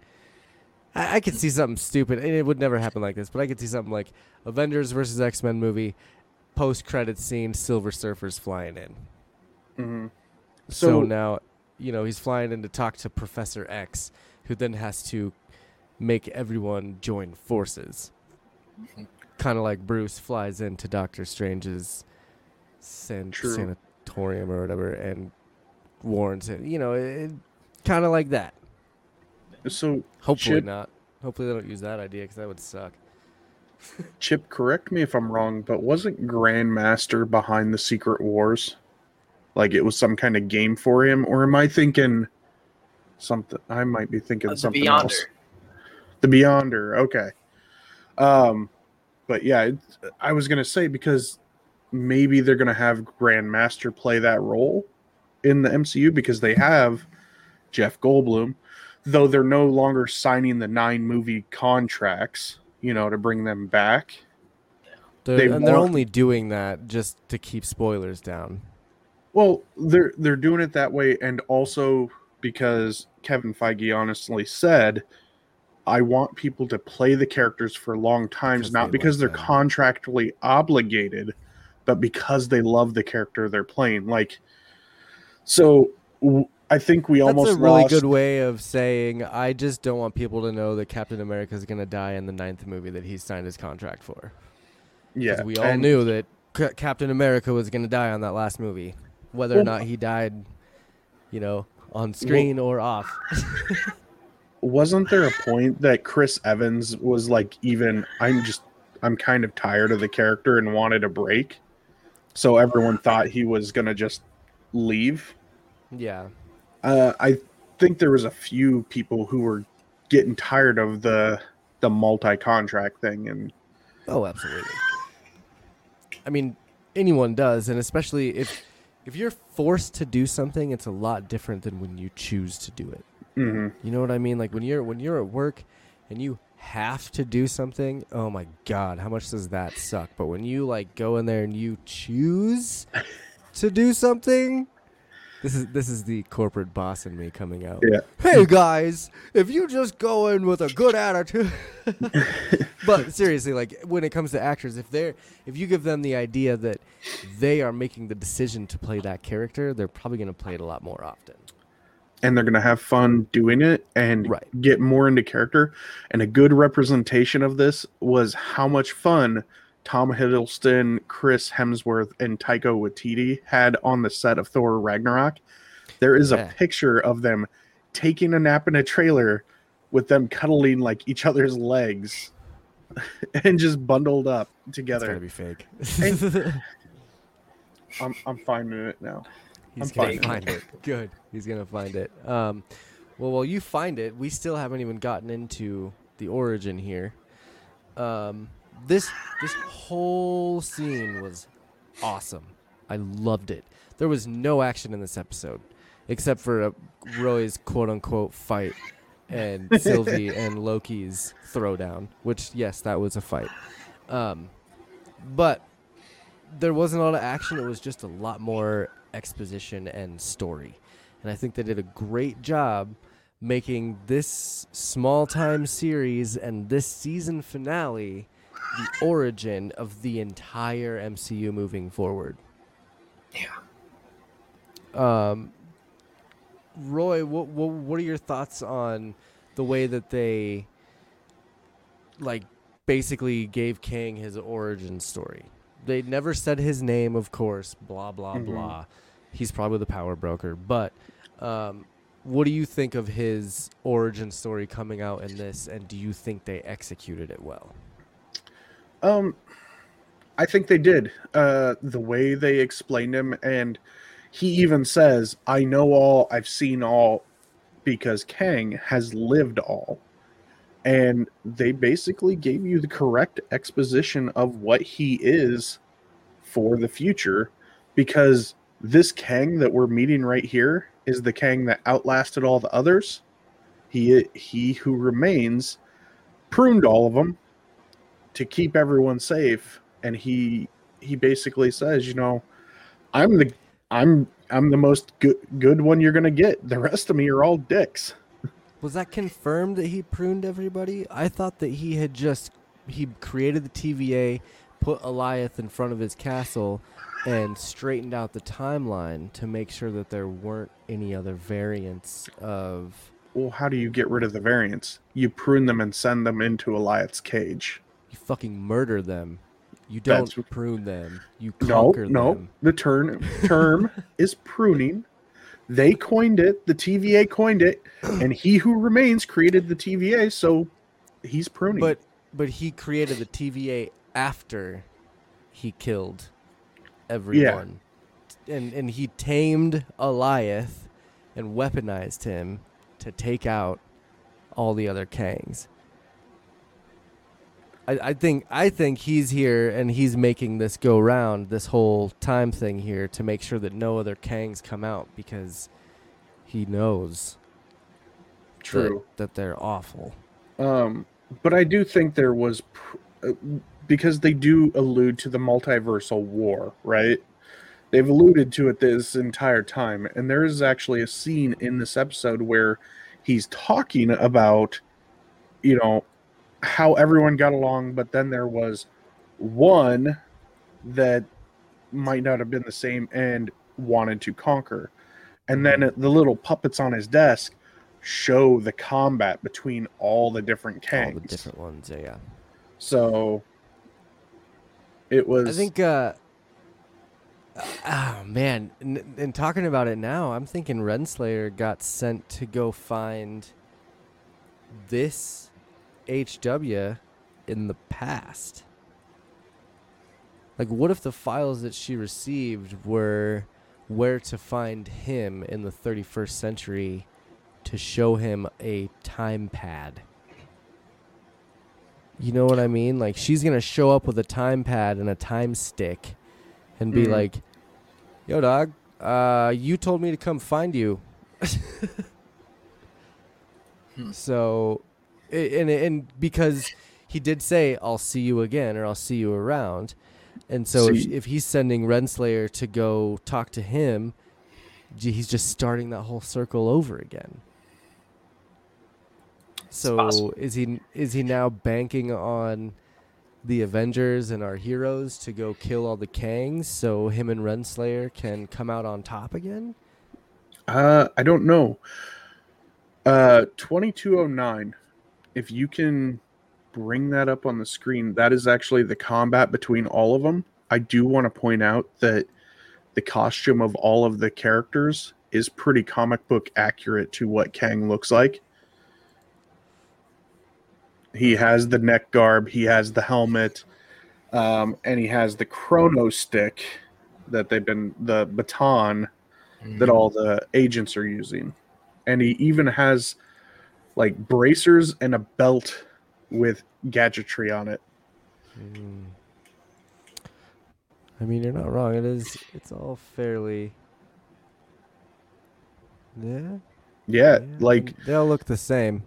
I, I could see something stupid, and it would never happen like this, but I could see something like Avengers versus X Men movie, post credit scene, Silver Surfer's flying in. Mhm. So, So, now, you know, he's flying in to talk to Professor X, who then has to make everyone join forces. Kind of like Bruce flies into Doctor Strange's san- sanatorium or whatever and warns him. You know, it, kind of like that. So Hopefully Chip- not. Hopefully they don't use that idea because that would suck. Chip, correct me if I'm wrong, but wasn't Grandmaster behind the Secret Wars? Like it was some kind of game for him, or am I thinking something? I might be thinking Uh, the something Beyonder. else. The Beyonder, okay. Um, but yeah, it, I was gonna say because maybe they're gonna have Grandmaster play that role in the MCU because they have Jeff Goldblum, though they're no longer signing the nine movie contracts, you know, to bring them back. They're, They and they're only doing that just to keep spoilers down. Well, they're they're doing it that way, and also because Kevin Feige honestly said, I want people to play the characters for long times, not because they're them. contractually obligated, but because they love the character they're playing. Like, so w- I think we That's almost That's a really lost. good way of saying I just don't want people to know that Captain America is going to die in the ninth movie that he signed his contract for. yeah, we all and- knew that C- Captain America was going to die on that last movie, whether or not he died, you know, on screen or off. wasn't there a point that Chris Evans was like even I'm just I'm kind of tired of the character and wanted a break. So everyone thought he was going to just leave. yeah, Uh, I think there was a few people who were getting tired of the the multi-contract thing and Oh, absolutely. I mean, anyone does, and especially if if you're forced to do something, it's a lot different than when you choose to do it. mhm. You know what I mean? Like when you're when you're at work and you have to do something, oh my god, how much does that suck? But when you like go in there and you choose to do something, this is this is the corporate boss in me coming out. Yeah. Hey guys, if you just go in with a good attitude But seriously, like when it comes to actors, if they're if you give them the idea that they are making the decision to play that character, they're probably going to play it a lot more often. and they're going to have fun doing it and Right. get more into character. And a good representation of this was how much fun Tom Hiddleston, Chris Hemsworth, and Taika Waititi had on the set of Thor Ragnarok. There is Yeah. a picture of them taking a nap in a trailer with them cuddling like each other's legs and just bundled up together. It's together. got to be fake. I'm, I'm fine with it now. He's I'm gonna find it. Good. He's gonna find it. Um, well, while you find it, we still haven't even gotten into the origin here. Um, this this whole scene was awesome. I loved it. There was no action in this episode, except for uh, Roy's quote unquote fight and Sylvie and Loki's throwdown. Which yes, that was a fight. Um, but there wasn't a lot of action. It was just a lot more exposition and story. And I think they did a great job making this small time series and this season finale the origin of the entire MCU moving forward. Yeah. Um, Roy, what, what what are your thoughts on the way that they like basically gave Kang his origin story? They never said his name, of course. Blah blah Mhm. blah. He's probably the power broker, but um, what do you think of his origin story coming out in this, and do you think they executed it well? Um, I think they did. Uh, the way they explained him, and he even says, "I know all. I've seen all," because Kang has lived all. And they basically gave you the correct exposition of what he is for the future, because this Kang that we're meeting right here is the Kang that outlasted all the others. He he who remains pruned all of them to keep everyone safe and he he basically says you know i'm the i'm i'm the most good good one you're gonna get the rest of me are all dicks Was that confirmed that he pruned everybody? I thought that he had just he created the TVA, put Alioth in front of his castle, and straightened out the timeline to make sure that there weren't any other variants of. well how do you get rid of the variants you prune them and send them into Alioth's cage You fucking murder them. You don't That's- prune them. You no conquer no them. the term term is pruning they coined it the tva coined it and he who remains created the tva so he's pruning But but he created the TVA after he killed everyone. And and he tamed Alioth and weaponized him to take out all the other Kangs. I, I think I think he's here and he's making this go round, this whole time thing here to make sure that no other Kangs come out because he knows true that they're awful. Um, but I do think there was pr- uh, because they do allude to the multiversal war, right? they've alluded to it this entire time, and there is actually a scene in this episode where he's talking about, you know, how everyone got along, but then there was one that might not have been the same and wanted to conquer. And then the little puppets on his desk show the combat between all the different Kangs. All the different ones, yeah, yeah. So it was. I think. uh Oh man, in, in talking about it now, I'm thinking Renslayer got sent to go find this HW in the past. Like, what if the files that she received were where to find him in the 31st century to show him a time pad? You know what I mean? Like, she's going to show up with a time pad and a time stick and be Mhm. like, yo, dog, uh, you told me to come find you. Hmm. So, and and because he did say, "I'll see you again" or "I'll see you around," and so if, if he's sending Renslayer to go talk to him, he's just starting that whole circle over again. So is he is he now banking on the Avengers and our heroes to go kill all the Kangs so him and Renslayer can come out on top again? Uh, I don't know. Uh, 2209. If you can bring that up on the screen, that is actually the combat between all of them. I do want to point out that the costume of all of the characters is pretty comic book accurate to what Kang looks like. He has the neck garb, he has the helmet, um, and he has the chrono stick that they've been the baton that all the agents are using. And he even has like bracers and a belt with gadgetry on it. Mm. I mean, you're not wrong. It is. It's all fairly. Yeah. Yeah, yeah, like they all look the same.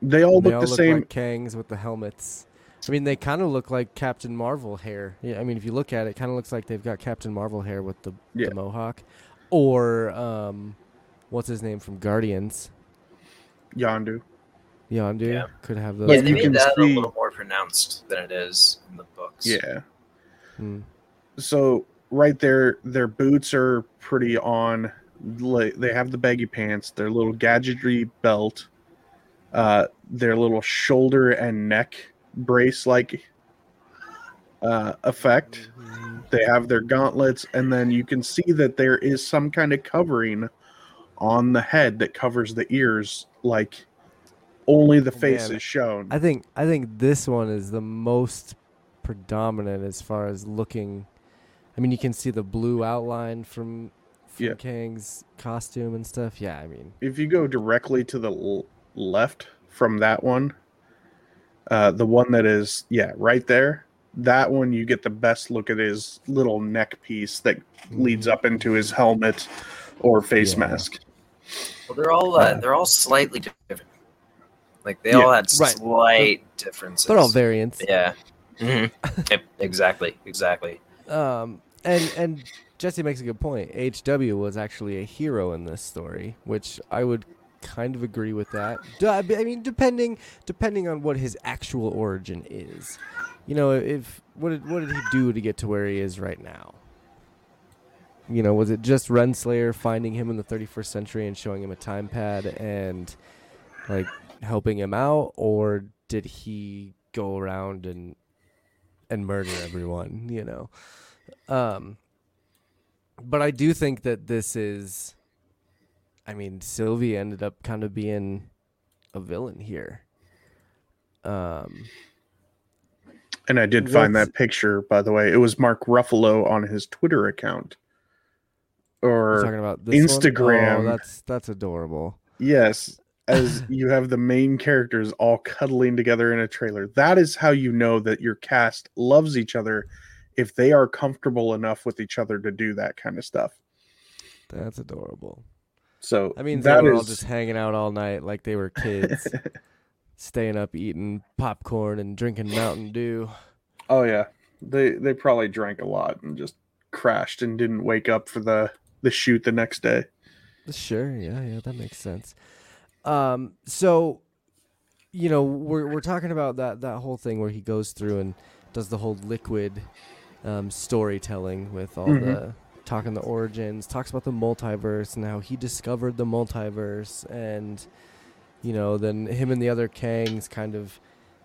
they all look all the look same. like Kangs with the helmets. I mean, they kind of look like Captain Marvel hair. Yeah, I mean, if you look at it, it kind of looks like they've got Captain Marvel hair with the, Yeah. the mohawk, or um, what's his name from Guardians? Yondu. Yondu Yeah. could have But those. yeah, they made that see- a little more pronounced than it is in the books. Yeah. Mm. So right there, their boots are pretty on. They have the baggy pants, their little gadgetry belt, uh, their little shoulder and neck brace like uh, effect. They have their gauntlets, and then you can see that there is some kind of covering on the head that covers the ears, like only the Oh, face man. is shown. I think I think this one is the most predominant as far as looking. I mean, you can see the blue outline from from Yeah. Kang's costume and stuff. Yeah, I mean, if you go directly to the l- left from that one, uh, the one that is yeah right there, that one you get the best look at his little neck piece that leads up into his helmet or face Yeah. mask. Well, they're all uh, they're all slightly different. Like they Yeah, all had right. slight differences. they're all variants. Yeah. hmm yep, exactly. Exactly. Um, and and Jesse makes a good point. HW was actually a hero in this story, which I would kind of agree with that. D- I be- I mean, depending depending on what his actual origin is. You know, if what did what did he do to get to where he is right now? You know, was it just Renslayer finding him in the 31st century and showing him a time pad and like helping him out, or did he go around and and murder everyone? You know, um, but I do think that this is. I mean, Sylvie ended up kind of being a villain here. Um, And I did find that picture, by the way. It was Mark Ruffalo on his Twitter account. Or talking about this? Instagram. Oh, that's that's adorable. yes, as you have the main characters all cuddling together in a trailer. That is how you know that your cast loves each other if they are comfortable enough with each other to do that kind of stuff. That's adorable. So That means they that were all just hanging out all night like they were kids, staying up eating popcorn and drinking Mountain Dew. oh yeah, they they probably drank a lot and just crashed and didn't wake up for the the shoot the next day. Sure, yeah, yeah, that makes sense. Um, so, you know, we're we're talking about that that whole thing where he goes through and does the whole liquid um, storytelling with all Mhm. the talking the origins, talks about the multiverse and how he discovered the multiverse, and you know, then him and the other Kangs kind of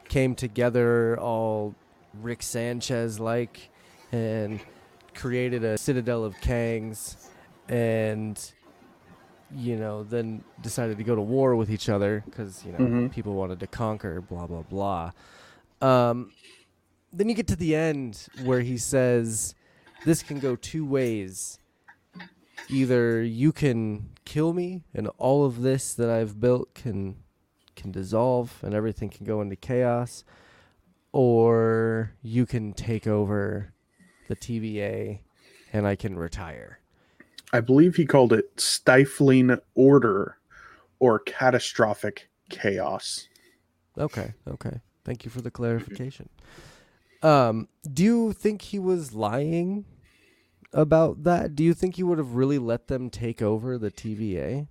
came together, all Rick Sanchez like, and created a citadel of Kangs, and you know, then decided to go to war with each other because you know Mhm. people wanted to conquer, blah blah blah. Um, then you get to the end where he says, "This can go two ways. Either you can kill me, and all of this that I've built can can dissolve, and everything can go into chaos, or you can take over the TVA, and I can retire." I believe he called it stifling order or catastrophic chaos. Okay, okay. Thank you for the clarification. Um, do you think he was lying about that? Do you think he would have really let them take over the TVA?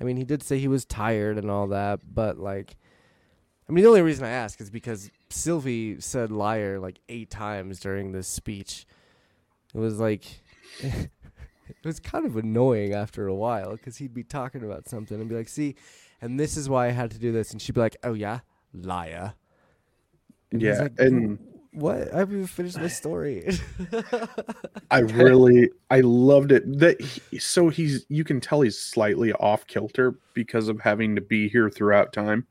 I mean, he did say he was tired and all that, but like, I mean, the only reason I ask is because Sylvie said liar like eight times during this speech. It was like, it was kind of annoying after a while because he'd be talking about something and be like, see, and this is why I had to do this. And she'd be like, oh, yeah, liar. And Yeah, like, and what? I haven't even finished my story. I really I loved it. That he, so he's you can tell he's slightly off kilter because of having to be here throughout time.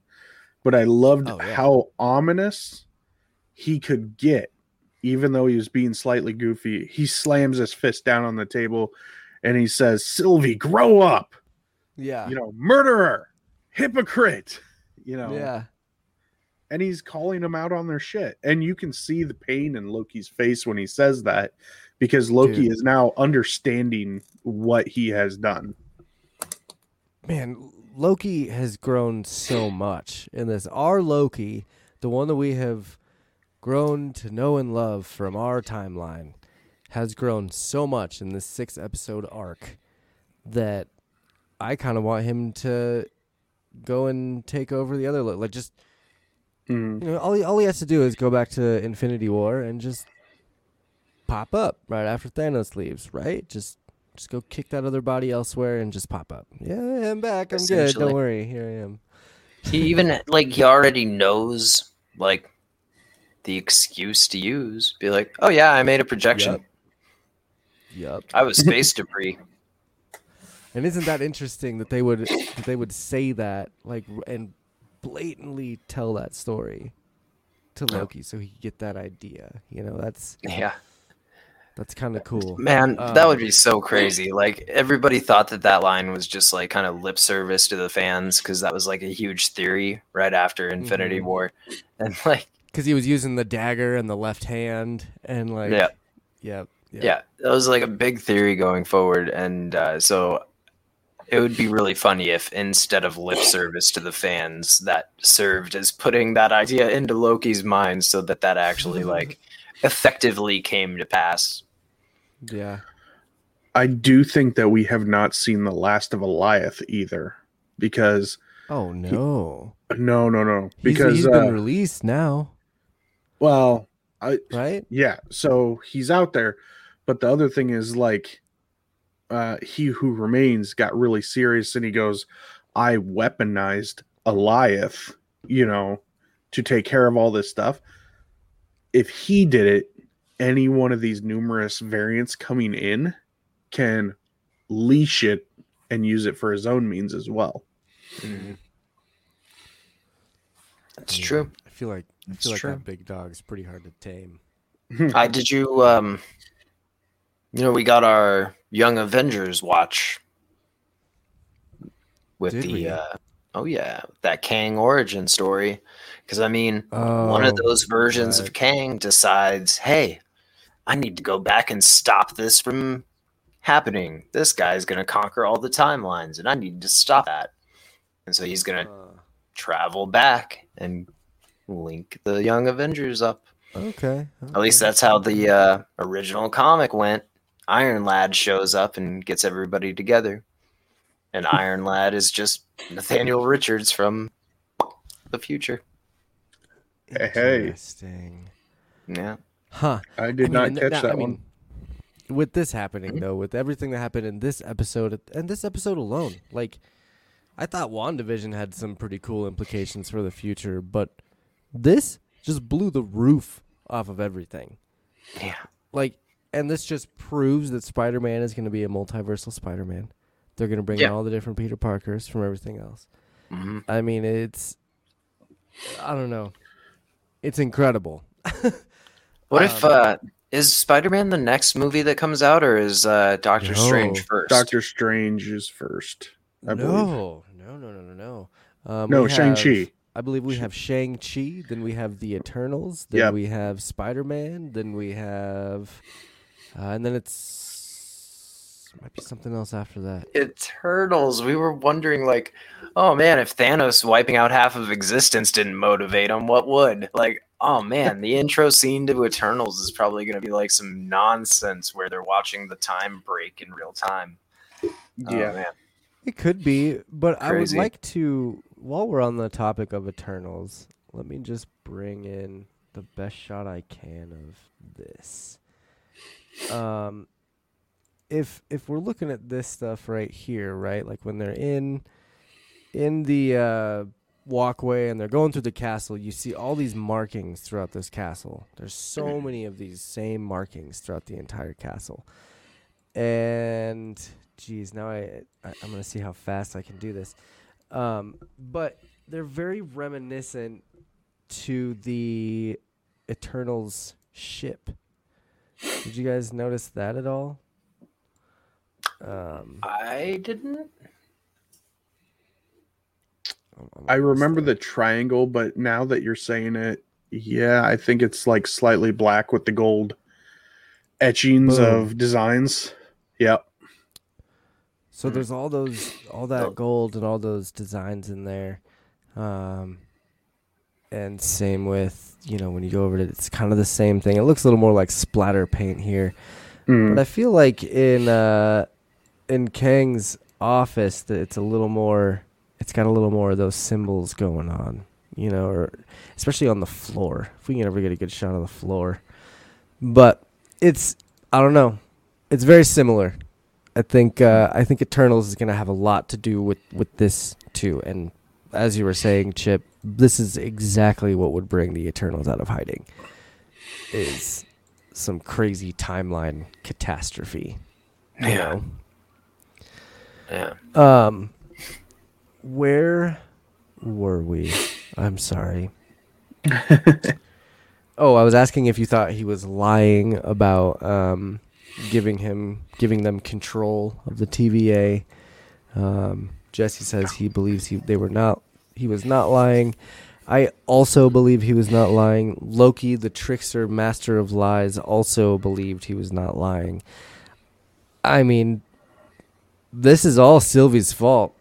But I loved Oh, yeah. how ominous he could get even though he was being slightly goofy. He slams his fist down on the table and he says, "Sylvie, grow up." yeah. You know, murderer, hypocrite, you know. yeah. and he's calling them out on their shit. And you can see the pain in Loki's face when he says that because Loki Dude. is now understanding what he has done. Man, Loki has grown so much in this. Our Loki, the one that we have grown to know and love from our timeline, has grown so much in this six episode arc that I kind of want him to go and take over the other. Lo- Like, just, Mhm. you know, all he, all he has to do is go back to Infinity War and just pop up right after Thanos leaves, right? Just just go kick that other body elsewhere and just pop up. Yeah, I'm back. I'm good. Don't worry. Here I am. He even like he already knows like the excuse to use. Be like, oh yeah, I made a projection. Yep. Yep. I was space debris. And isn't that interesting that they would that they would say that like and blatantly tell that story to. Loki so he could get that idea. You know, that's Yeah, that's kind of cool. man, that Um, would be so crazy. Like everybody thought that that line was just like kind of lip service to the fans because that was like a huge theory right after Infinity Mhm. War, and like Cuz he was using the dagger in the left hand and like yeah, yeah yep. yeah, that was like a big theory going forward, and uh, so it would be really funny if instead of lip service to the fans, that served as putting that idea into Loki's mind, so that that actually like effectively came to pass. Yeah. I do think that we have not seen the last of Alioth either. Because Oh no. no, no, no. He's- Because he's uh, been released now, well, I right? yeah, so he's out there. But the other thing is like uh he who remains got really serious and he goes, I weaponized Alioth, you know, to take care of all this stuff. If he did it, any one of these numerous variants coming in can leash it and use it for his own means as well. That's Yeah. true. I feel like I It's feel like true. that big dog's pretty hard to tame. I did you um you know we got our Young Avengers watch with Did the we? uh oh yeah, that Kang origin story cuz I mean one of Oh, those versions right. of Kang decides, "Hey, I need to go back and stop this from happening. This guy's going to conquer all the timelines and I need to stop that." And so he's going to Uh, travel back and link the Young Avengers up. okay. At least that's how the uh, original comic went. Iron Lad shows up and gets everybody together. And Iron Lad is just Nathaniel Richards from the future. Hey, hey. Interesting. Yeah. Huh. I I did not and catch now- that I one. mean, with this happening though, with everything that happened in this episode and this episode alone, like I thought WandaVision had some pretty cool implications for the future, but this just blew the roof off of everything. Yeah. Like and this just proves that Spider-Man is going to be a multiversal Spider-Man. They're going to bring Yeah. in all the different Peter Parkers from everything else. hmm I mean, it's I don't know. It's incredible. What if Um, uh is Spider-Man the next movie that comes out, or is uh, Doctor No. Strange first? Doctor Strange is first. I believe. no, no, no, no, no, no. Um, No, Shang-Chi. Have- I believe we have Shang Chi. Then we have the Eternals. Then Yep. we have Spider Man. Then we have, uh, and then it's might be something else after that. Eternals. We were wondering, like, oh man, if Thanos wiping out half of existence didn't motivate him, what would? Like, oh man, the intro scene to Eternals is probably going to be like some nonsense where they're watching the time break in real time. Oh, Yeah. man. It could be, but I would Crazy. like to. While we're on the topic of Eternals, let me just bring in the best shot I can of this. Um, if if we're looking at this stuff right here, right, like when they're in in the uh, walkway and they're going through the castle, you see all these markings throughout this castle. There's so many of these same markings throughout the entire castle, and geez, now I, I I'm gonna see how fast I can do this. Um, but they're very reminiscent to the Eternals ship. Did you guys notice that at all? Um, I didn't. I'm- I'm I almost remember the triangle, but now that you're saying it, yeah, I think it's like slightly black with the gold etchings Boom. of designs. Yep. So Mm. there's all those, all that Oh. gold and all those designs in there, um, and same with you know when you go over it, it's kind of the same thing. It looks a little more like splatter paint here, Mm. but I feel like in uh, in Kang's office that it's a little more. It's got a little more of those symbols going on, you know, or especially on the floor. If we can ever get a good shot of the floor, but it's I don't know. It's very similar. I think uh, I think Eternals is going to have a lot to do with with this too. And as you were saying, Chip, this is exactly what would bring the Eternals out of hiding. Is some crazy timeline catastrophe. You Yeah. know? Yeah. Um, where were we? I'm sorry. oh, I was asking if you thought he was lying about um, giving him giving them control of the TVA. Um, Jesse says he believes he they were not he was not lying. I also believe he was not lying. Loki, the trickster, master of lies, also believed he was not lying. I mean, this is all Sylvie's fault.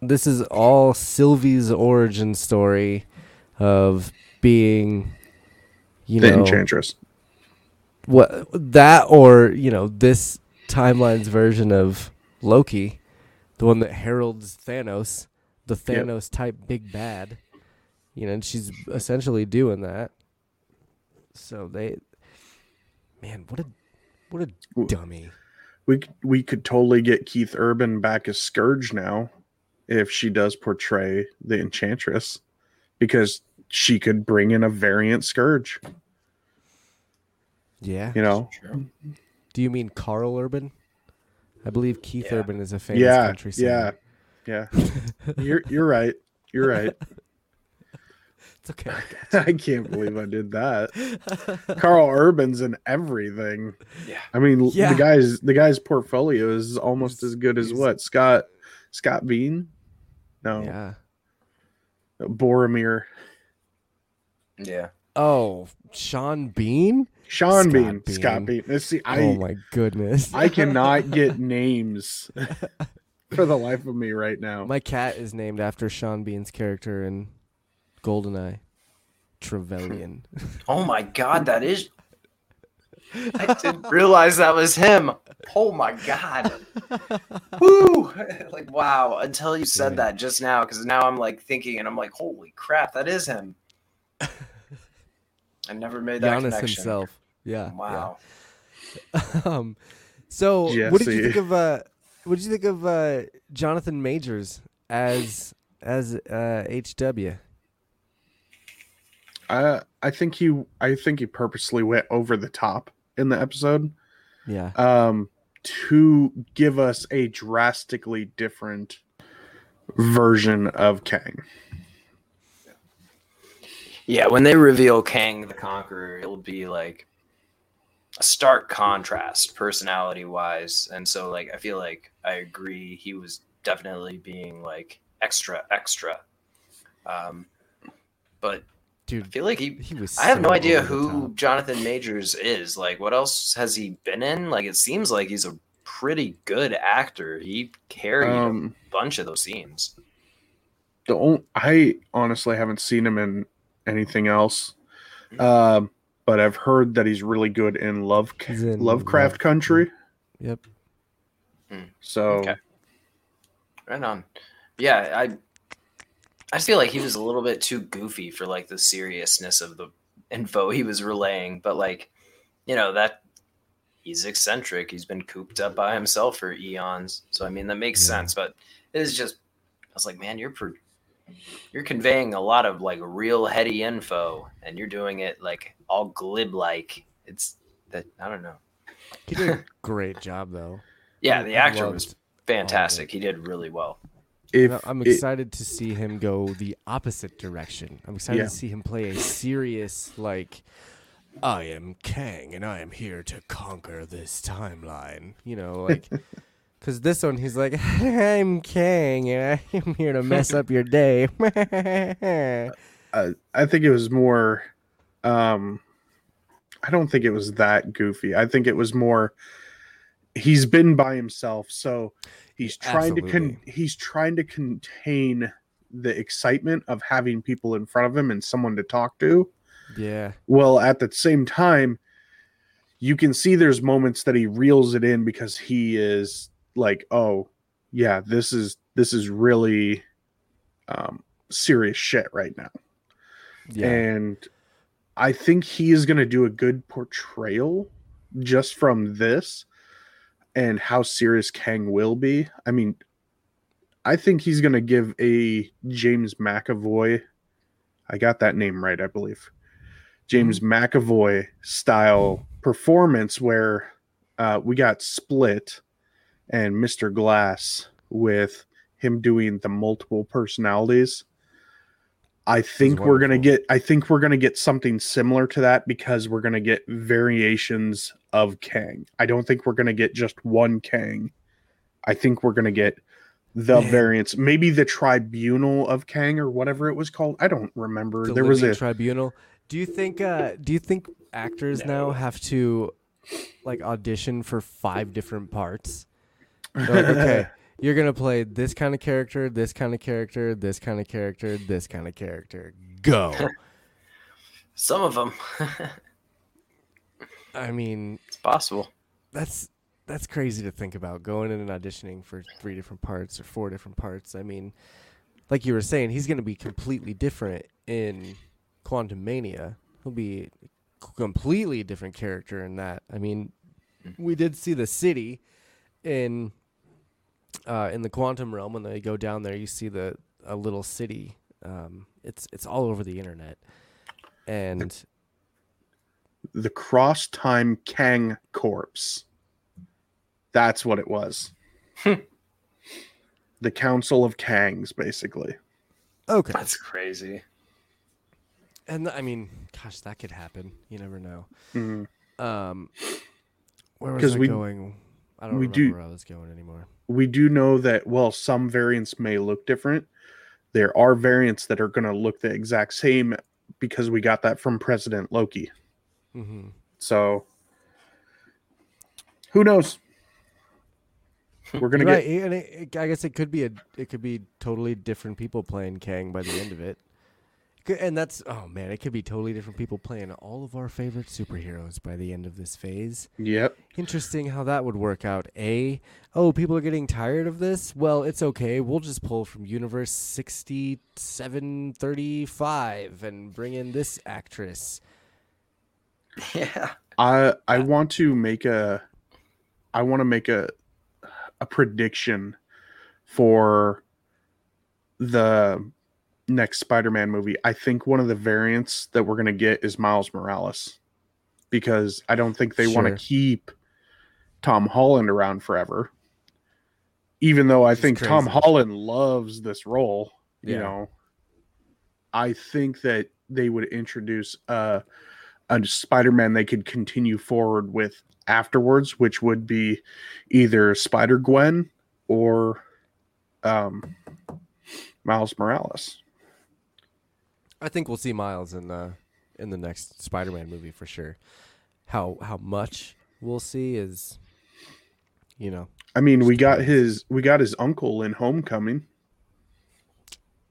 This is all Sylvie's origin story of being, you know the know, Enchantress. What that or you know this timeline's version of Loki, the one that heralds Thanos, the. Thanos type big bad. You know, and she's essentially doing that. So they, man, what a, what a dummy. We we could totally get Keith Urban back as Scourge now, if she does portray the Enchantress, because she could bring in a variant Scourge. Yeah. You know, Do you mean Karl Urban? I believe Keith Yeah. Urban is a famous yeah, country yeah, singer. yeah. You're you're right. You're right. It's okay. I can't believe I did that. Karl Urban's in everything. Yeah. I mean, Yeah. the guy's the guy's portfolio is almost as good as what Scott Scott Bean? No, Yeah. Boromir. Yeah. Oh, Sean Bean? Sean Scott Bean. Bean. Scott Bean. Let's see. I oh my goodness. I cannot get names for the life of me right now. My cat is named after Sean Bean's character in Goldeneye. Trevelyan. Oh my God, that is. I didn't realize that was him. Oh my god. Woo! like wow. Until you said Yeah. that just now, because now I'm like thinking and I'm like, holy crap, that is him. I never made that Giannis connection. himself. Yeah. yeah. Wow. um, so what did you think of uh, what did you think of uh, Jonathan Majors as as uh, HW? I I think he I think he purposely went over the top in the episode Yeah, um to give us a drastically different version of Kang. Yeah, when they reveal Kang the Conqueror, it'll be like a stark contrast personality wise. And so like I feel like I agree he was definitely being like extra extra. Um but dude I feel like he he was. I have so no idea who. Jonathan Majors is. Like what else has he been in? Like it seems like he's a pretty good actor. He carried Um a bunch of those scenes. the on- I honestly haven't seen him in anything else. Um but I've heard that he's really good in Love in Lovecraft Love- Country. Yep. Hmm. So Okay. Right on. Yeah, I I just feel like he was a little bit too goofy for like the seriousness of the info he was relaying, but like, you know, that he's eccentric. He's been cooped up by himself for eons. So I mean that makes Yeah. sense, but it is just I was like, man, you're per- you're conveying a lot of like real heady info and you're doing it like all glib like. It's that I don't know. He did a great job though. Yeah, I- the I actor was fantastic. He did really well. if I- I'm it- excited to see him go the opposite direction. I'm excited Yeah. to see him play a serious, like, I am Kang and I am here to conquer this timeline. You know, like, because this one he's like, I'm Kang and I'm here to mess up your day. uh, I think it was more. Um, I don't think it was that goofy. I think it was more. He's been by himself, so he's trying to con- he's trying to contain the excitement of having people in front of him and someone to talk to. yeah, Well, at the same time, you can see there's moments that he reels it in because he is like, "Oh, yeah, this is this is really um, serious shit right now." yeah. and I think he is going to do a good portrayal just from this and how serious Kang will be. I mean, I think he's going to give a James McAvoy. I got that name right, I believe. James McAvoy style performance where uh, we got split and Mr. Glass with him doing the multiple personalities. I think we're gonna get. I think we're gonna get something similar to that because we're gonna get variations of Kang. I don't think we're gonna get just one Kang. I think we're gonna get the Man. variants, maybe the tribunal of Kang or whatever it was called. I don't remember. the there was a tribunal. Do you think? Uh, do you think actors now have to like audition for five different parts? Like, okay, you're gonna play this kind of character, this kind of character, this kind of character, this kind of character. Go. Some of them. I mean, it's possible. that's that's crazy to think about going in and auditioning for three different parts or four different parts. I mean, like you were saying, he's gonna be completely different in Quantumania. He'll be completely different character in that. I mean, hmm. we did see the city in uh, in the quantum realm when they go down there. You see the a little city. Um, it's it's all over the internet, and the cross time Kang corpse. That's what it was. the Council of Kangs, basically. okay, That's crazy. and I mean, gosh, that could happen. You never know. Mhm. Um, where was 'Cause I we- going? I don't we remember do- where I was going anymore. We do know that while some variants may look different, there are variants that are going to look the exact same because we got that from President Loki. hmm So, who knows? We're gonna right, get and it- I guess it could be a it could be totally different people playing Kang by the end of it. Good- And that's oh man, it could be totally different people playing all of our favorite superheroes by the end of this phase. Yep. Interesting how that would work out. A, oh, people are getting tired of this. Well, it's okay. We'll just pull from universe sixty-seven thirty-five and bring in this actress. Yeah. I I want to make a I want to make a a prediction for the next Spider-Man movie. I think one of the variants that we're going to get is Miles Morales because I don't think they want to keep Tom Holland around forever. Even though I Which think Tom. Holland loves this role, you know. I think that they would introduce uh a Spider-Man they could continue forward with afterwards, which would be either Spider Gwen or um, Miles Morales. I think we'll see Miles in the in the next Spider-Man movie for sure. How how much we'll see is, you know, I mean, we got his we got his uncle in Homecoming,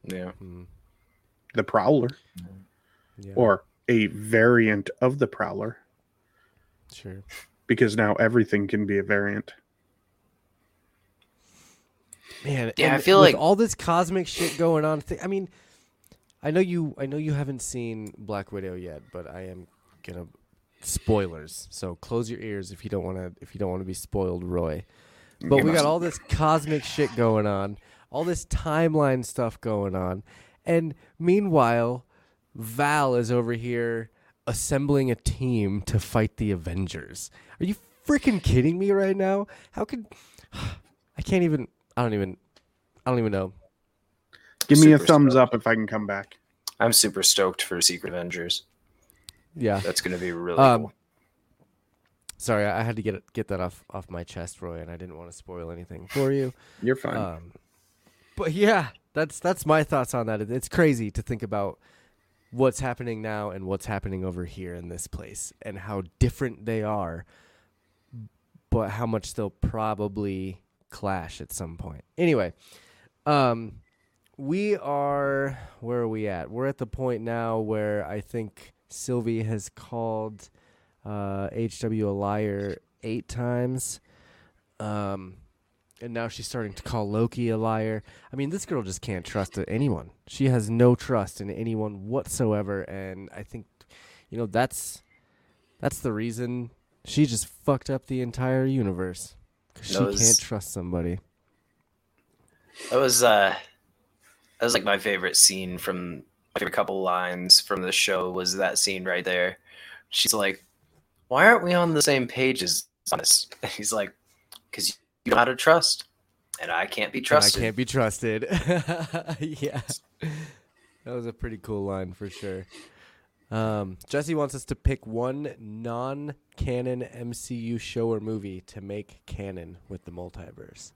Yeah. mm, the Prowler, yeah, or a variant of the Prowler, sure. because now everything can be a variant. Man, Yeah, I feel with like- all this cosmic shit going on. Th- I mean, I know you. I know you haven't seen Black Widow yet, but I am gonna spoilers. So close your ears if you don't want to. If you don't want to be spoiled, Roy. But we got all this cosmic shit going on, all this timeline stuff going on, and meanwhile, Val is over here assembling a team to fight the Avengers. Are you freaking kidding me right now? How could I can't even I don't even I don't even know. Give me a thumbs stoked. up if I can come back. I'm super stoked for Secret Avengers. Yeah. That's going to be really Um, cool. Sorry, I I had to get it, get that off off my chest, Roy, and I didn't want to spoil anything for you. You're fine. Um, but yeah, that's that's my thoughts on that. It's crazy to think about what's happening now and what's happening over here in this place, and how different they are, but how much they'll probably clash at some point. Anyway, um, we are where are we at? We're at the point now where I think Sylvie has called uh, HW a liar eight times. Um, and now she's starting to call Loki a liar. I mean, this girl just can't trust anyone. She has no trust in anyone whatsoever, and I think, you know, that's that's the reason she just fucked up the entire universe because she Those- can't trust somebody. That was uh that was like my favorite scene from my favorite couple lines from the show was that scene right there. She's like, "Why aren't we on the same page as this?" And he's like, "Cuz you know how to trust, and I can't be And trusted." I can't be trusted. yeah. That was a pretty cool line for sure. Um, Jesse wants us to pick one non canon MCU show or movie to make canon with the multiverse.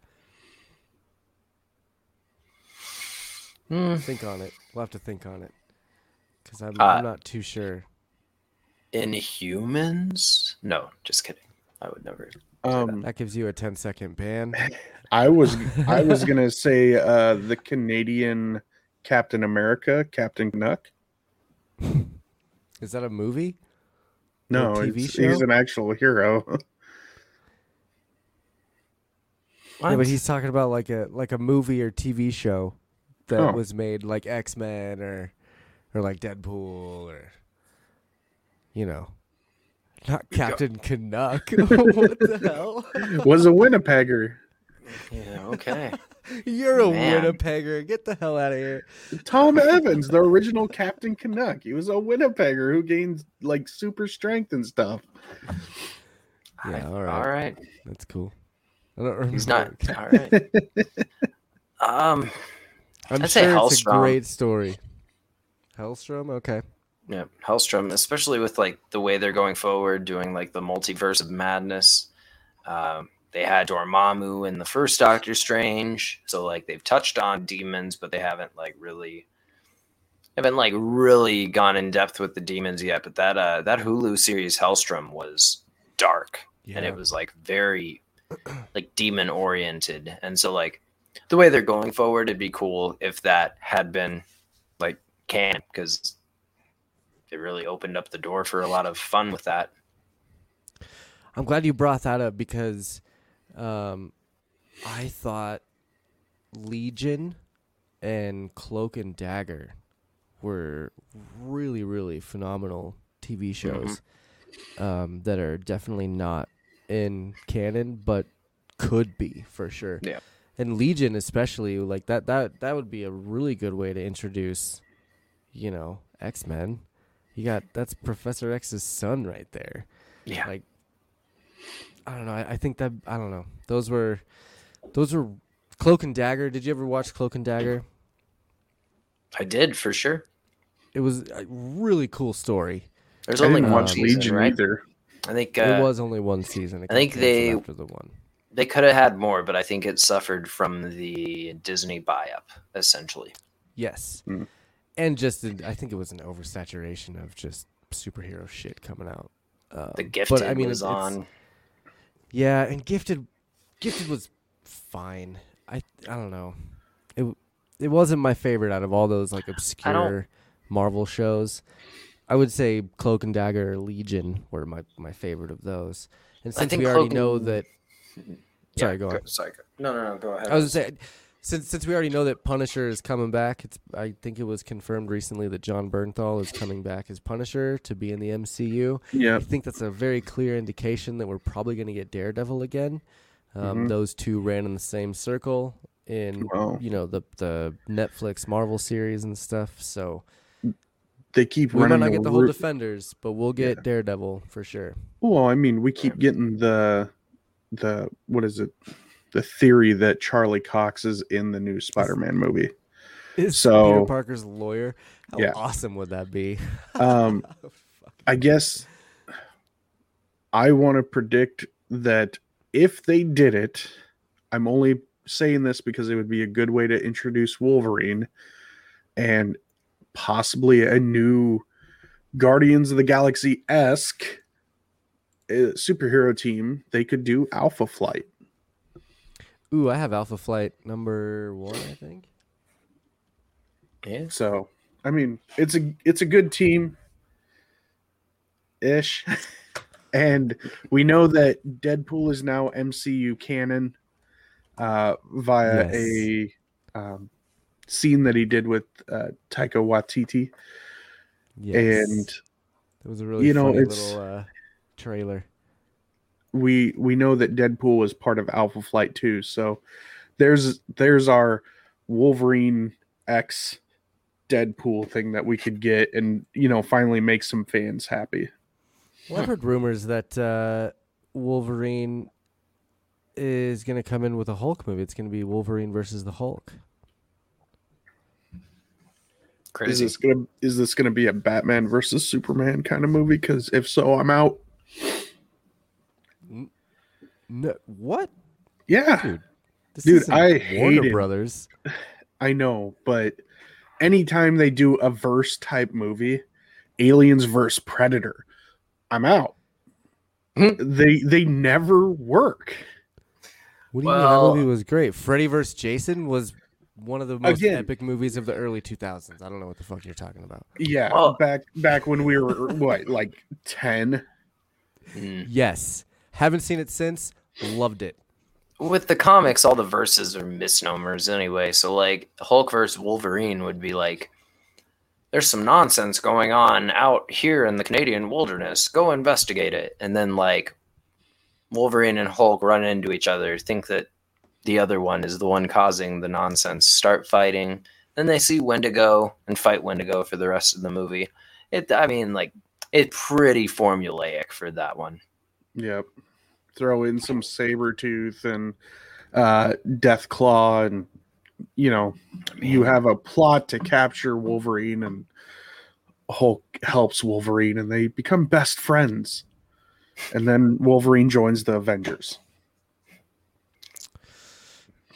Hmm. Think on it. We'll have to think on it. Because I'm, Uh, I'm not too sure. Inhumans? No, just kidding. I would never. um, That gives you a 10 second ban. I was I was gonna say uh, the Canadian Captain America, Captain Canuck. Is that a movie? No, a TV show? he's an actual hero. Yeah, but he's talking about like a like a movie or TV show that Oh. was made like X Men or or like Deadpool or you know, not Captain Canuck. what the hell? was a Winnipegger. Yeah, okay. You're a Man. Winnipegger. Get the hell out of here. Tom Evans, the original Captain Canuck. He was a Winnipegger who gained like super strength and stuff. Yeah, all right. All right. That's cool. I don't remember. He's not. All right. Um. I'm I'd say sure it's a Helstrom. great story. Helstrom, okay. Yeah, Helstrom, especially with like the way they're going forward, doing like the multiverse of madness. Um, they had Dormammu in the first Doctor Strange, so like they've touched on demons, but they haven't like really haven't like really gone in depth with the demons yet. But that uh that Hulu series Helstrom was dark and it was like very like demon oriented, and so like the way they're going forward, it'd be cool if that had been like canon because it really opened up the door for a lot of fun with that. I'm glad you brought that up because um, I thought Legion and Cloak and Dagger were really, really phenomenal TV shows um, that are definitely not in canon, but could be for sure. Yeah. And Legion, especially, like that, that that would be a really good way to introduce, you know, X Men. You got that's Professor X's son right there. Yeah. Like, I don't know. I, I think that I don't know. Those were, those were Cloak and Dagger. Did you ever watch Cloak and Dagger? I did for sure. It was a really cool story. There's I only didn't one watch season, Legion right? either. I think uh, it was only one season. I think they- after the one. They could have had more, but I think it suffered from the Disney buy-up, essentially. Yes, Hmm. and just an- I think it was an oversaturation of just superhero shit coming out. Um, The Gifted but, I mean, was it's- on. Yeah, and Gifted, Gifted was fine. I I don't know. It it wasn't my favorite out of all those like obscure Marvel shows. I would say Cloak and Dagger or Legion were my, my favorite of those. And I since think we already Cloak know and- that Sorry, go on. Sorry. No, no, no. Go ahead. I was gonna say since since we already know that Punisher is coming back, it's I think it was confirmed recently that Jon Bernthal is coming back as Punisher to be in the MCU. Yeah. I think that's a very clear indication that we're probably going to get Daredevil again. Um, Mhm. Those two ran in the same circle in Wow. you know the the Netflix Marvel series and stuff. So They keep we might running not get the whole ru- Defenders, but we'll get Yeah. Daredevil for sure. Well, I mean, we keep getting the the what is it? The theory that Charlie Cox is in the new Spider-Man movie. Is So- Peter Parker's lawyer? How Yeah. awesome would that be? Um, I guess I want to predict that if they did it, I'm only saying this because it would be a good way to introduce Wolverine and possibly a new Guardians of the Galaxy esque superhero team. They could do Alpha Flight. Ooh, I have Alpha Flight number one, I think. yeah. So, I mean, it's a it's a good team ish. and we know that Deadpool is now MCU canon uh via Yes. a um, scene that he did with uh, Taika Waititi Yes. and it was a really you know, it's- little uh, trailer. we we know that Deadpool was part of Alpha Flight too. So there's there's our Wolverine X Deadpool thing that we could get and you know finally make some fans happy. Well, I've heard rumors that uh, Wolverine is going to come in with a Hulk movie. It's going to be Wolverine versus the Hulk. Is Crazy. this gonna is this gonna be a Batman versus Superman kind of movie? Because if so, I'm out. No, what, Yeah, dude? This Dude, I Warner hate it. Brothers. I know, but anytime they do a verse type movie, Aliens versus Predator, I'm out. Hmm. they they never work. What do you mean? Well- That movie was great. Freddy vs. Jason was one of the most Again. epic movies of the early 2000s. I don't know what the fuck you're talking about. Yeah, Well- back back when we were what like ten. Mm. Yes. Haven't seen it since. Loved it. With the comics, all the verses are misnomers anyway. So, like, Hulk versus Wolverine would be like, there's some nonsense going on out here in the Canadian wilderness. Go investigate it. And then, like, Wolverine and Hulk run into each other, think that the other one is the one causing the nonsense, start fighting. Then they see Wendigo and fight Wendigo for the rest of the movie. It, I mean, like, it's pretty formulaic for that one. Yep. Throw in some saber tooth and uh death claw and you know you have a plot to capture Wolverine and Hulk helps Wolverine and they become best friends. And then Wolverine joins the Avengers.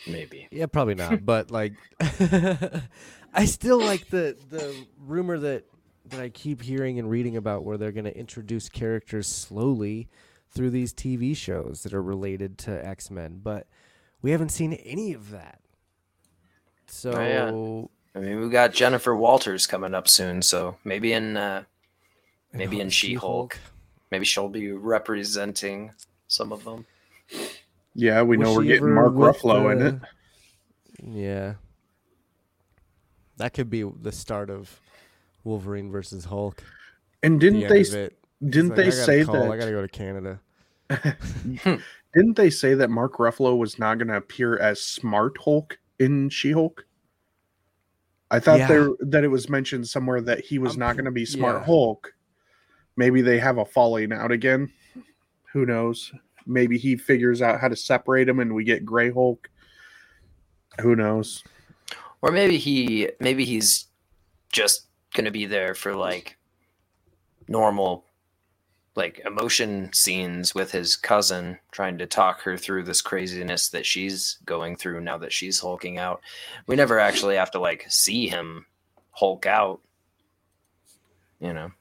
Maybe. Yeah, probably not. but like, I still like the the rumor that that I keep hearing and reading about, where they're going to introduce characters slowly through these TV shows that are related to X Men. But we haven't seen any of that. So Oh, I mean, we got Jennifer Walters coming up soon, so maybe in uh, maybe in She-Hulk. maybe she'll be representing some of them. Yeah, we Was know we're getting Mark with Ruffalo in it. Yeah. That could be the start of Wolverine versus Hulk. And didn't end they of it. It's didn't like, they say call, that I gotta go to Canada? didn't they say that Mark Ruffalo was not going to appear as Smart Hulk in She-Hulk? I thought Yeah. there that it was mentioned somewhere that he was I'm not going to be Smart yeah. Hulk. Maybe they have a falling out again. Who knows? Maybe he figures out how to separate them and we get Gray Hulk. Who knows? Or maybe he maybe he's just gonna be there for like normal like emotion scenes with his cousin trying to talk her through this craziness that she's going through now that she's hulking out. We never actually have to like see him hulk out. You know.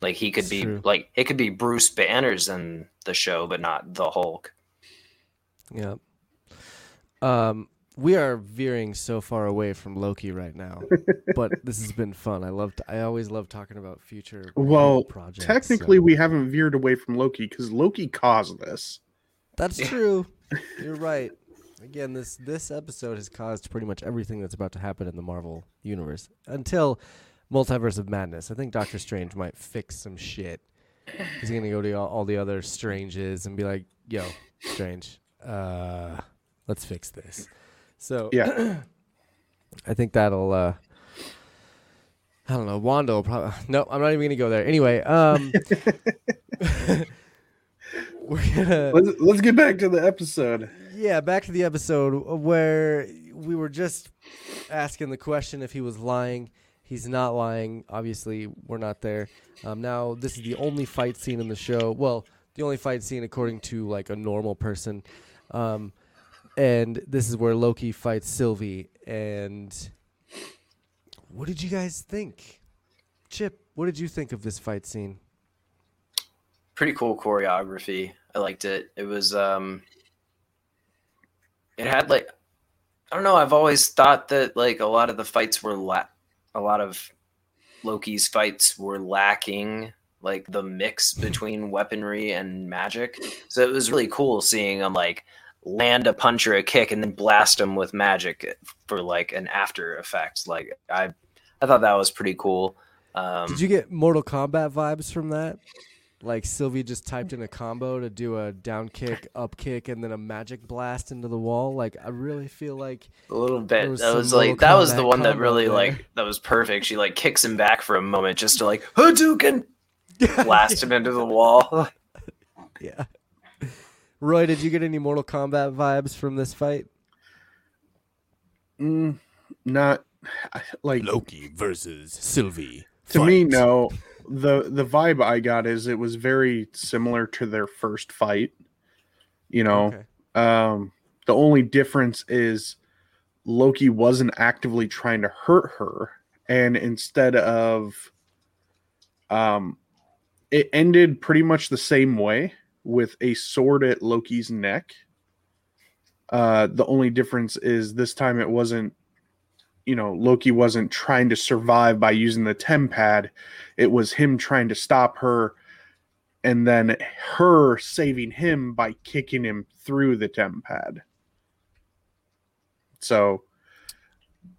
Like he could It's be true. like it could be Bruce Banners in the show, but not the Hulk. Yeah. Um, we are veering so far away from Loki right now, but this has been fun. I love. I always love talking about future. Well, projects. Technically, so- we haven't veered away from Loki because Loki caused this. That's true. You're right. Again, this this episode has caused pretty much everything that's about to happen in the Marvel universe until Multiverse of Madness. I think Doctor Strange might fix some shit. He's gonna go to all, all the other Stranges and be like, "Yo, Strange, uh, let's fix this." So Yeah. I think that'll. uh I don't know. Wanda will probably. No, I'm not even gonna go there. Anyway, um, we're gonna. Let's, let's get back to the episode. Yeah, back to the episode where we were just asking the question if he was lying. He's not lying. Obviously, we're not there. Um, now, this is the only fight scene in the show. Well, the only fight scene according to like a normal person. Um, and this is where Loki fights Sylvie. And what did you guys think? Chip, what did you think of this fight scene? pretty cool choreography. I liked it. It was um it had like I don't know, I've always thought that like a lot of the fights were la- a lot of Loki's fights were lacking like the mix between weaponry and magic. So it was really cool seeing him like land a punch or a kick and then blast him with magic for like an after effect. Like I I thought that was pretty cool. Um Did you get Mortal Kombat vibes from that? Like Sylvie just typed in a combo to do a down kick, up kick, and then a magic blast into the wall. Like I really feel like A little bit. was that was like that was the one that really there. like that was perfect. She like kicks him back for a moment just to like Hadouken blast him into the wall. yeah. Roy, did you get any Mortal Kombat vibes from this fight? Mm, not like Loki versus Sylvie. to me. No, the the vibe I got is it was very similar to their first fight. You know, Okay. um, the only difference is Loki wasn't actively trying to hurt her, and instead of, um, it ended pretty much the same way with a sword at Loki's neck. Uh, the only difference is this time it wasn't, you know, Loki wasn't trying to survive by using the TemPad. It was him trying to stop her and then her saving him by kicking him through the TemPad. So,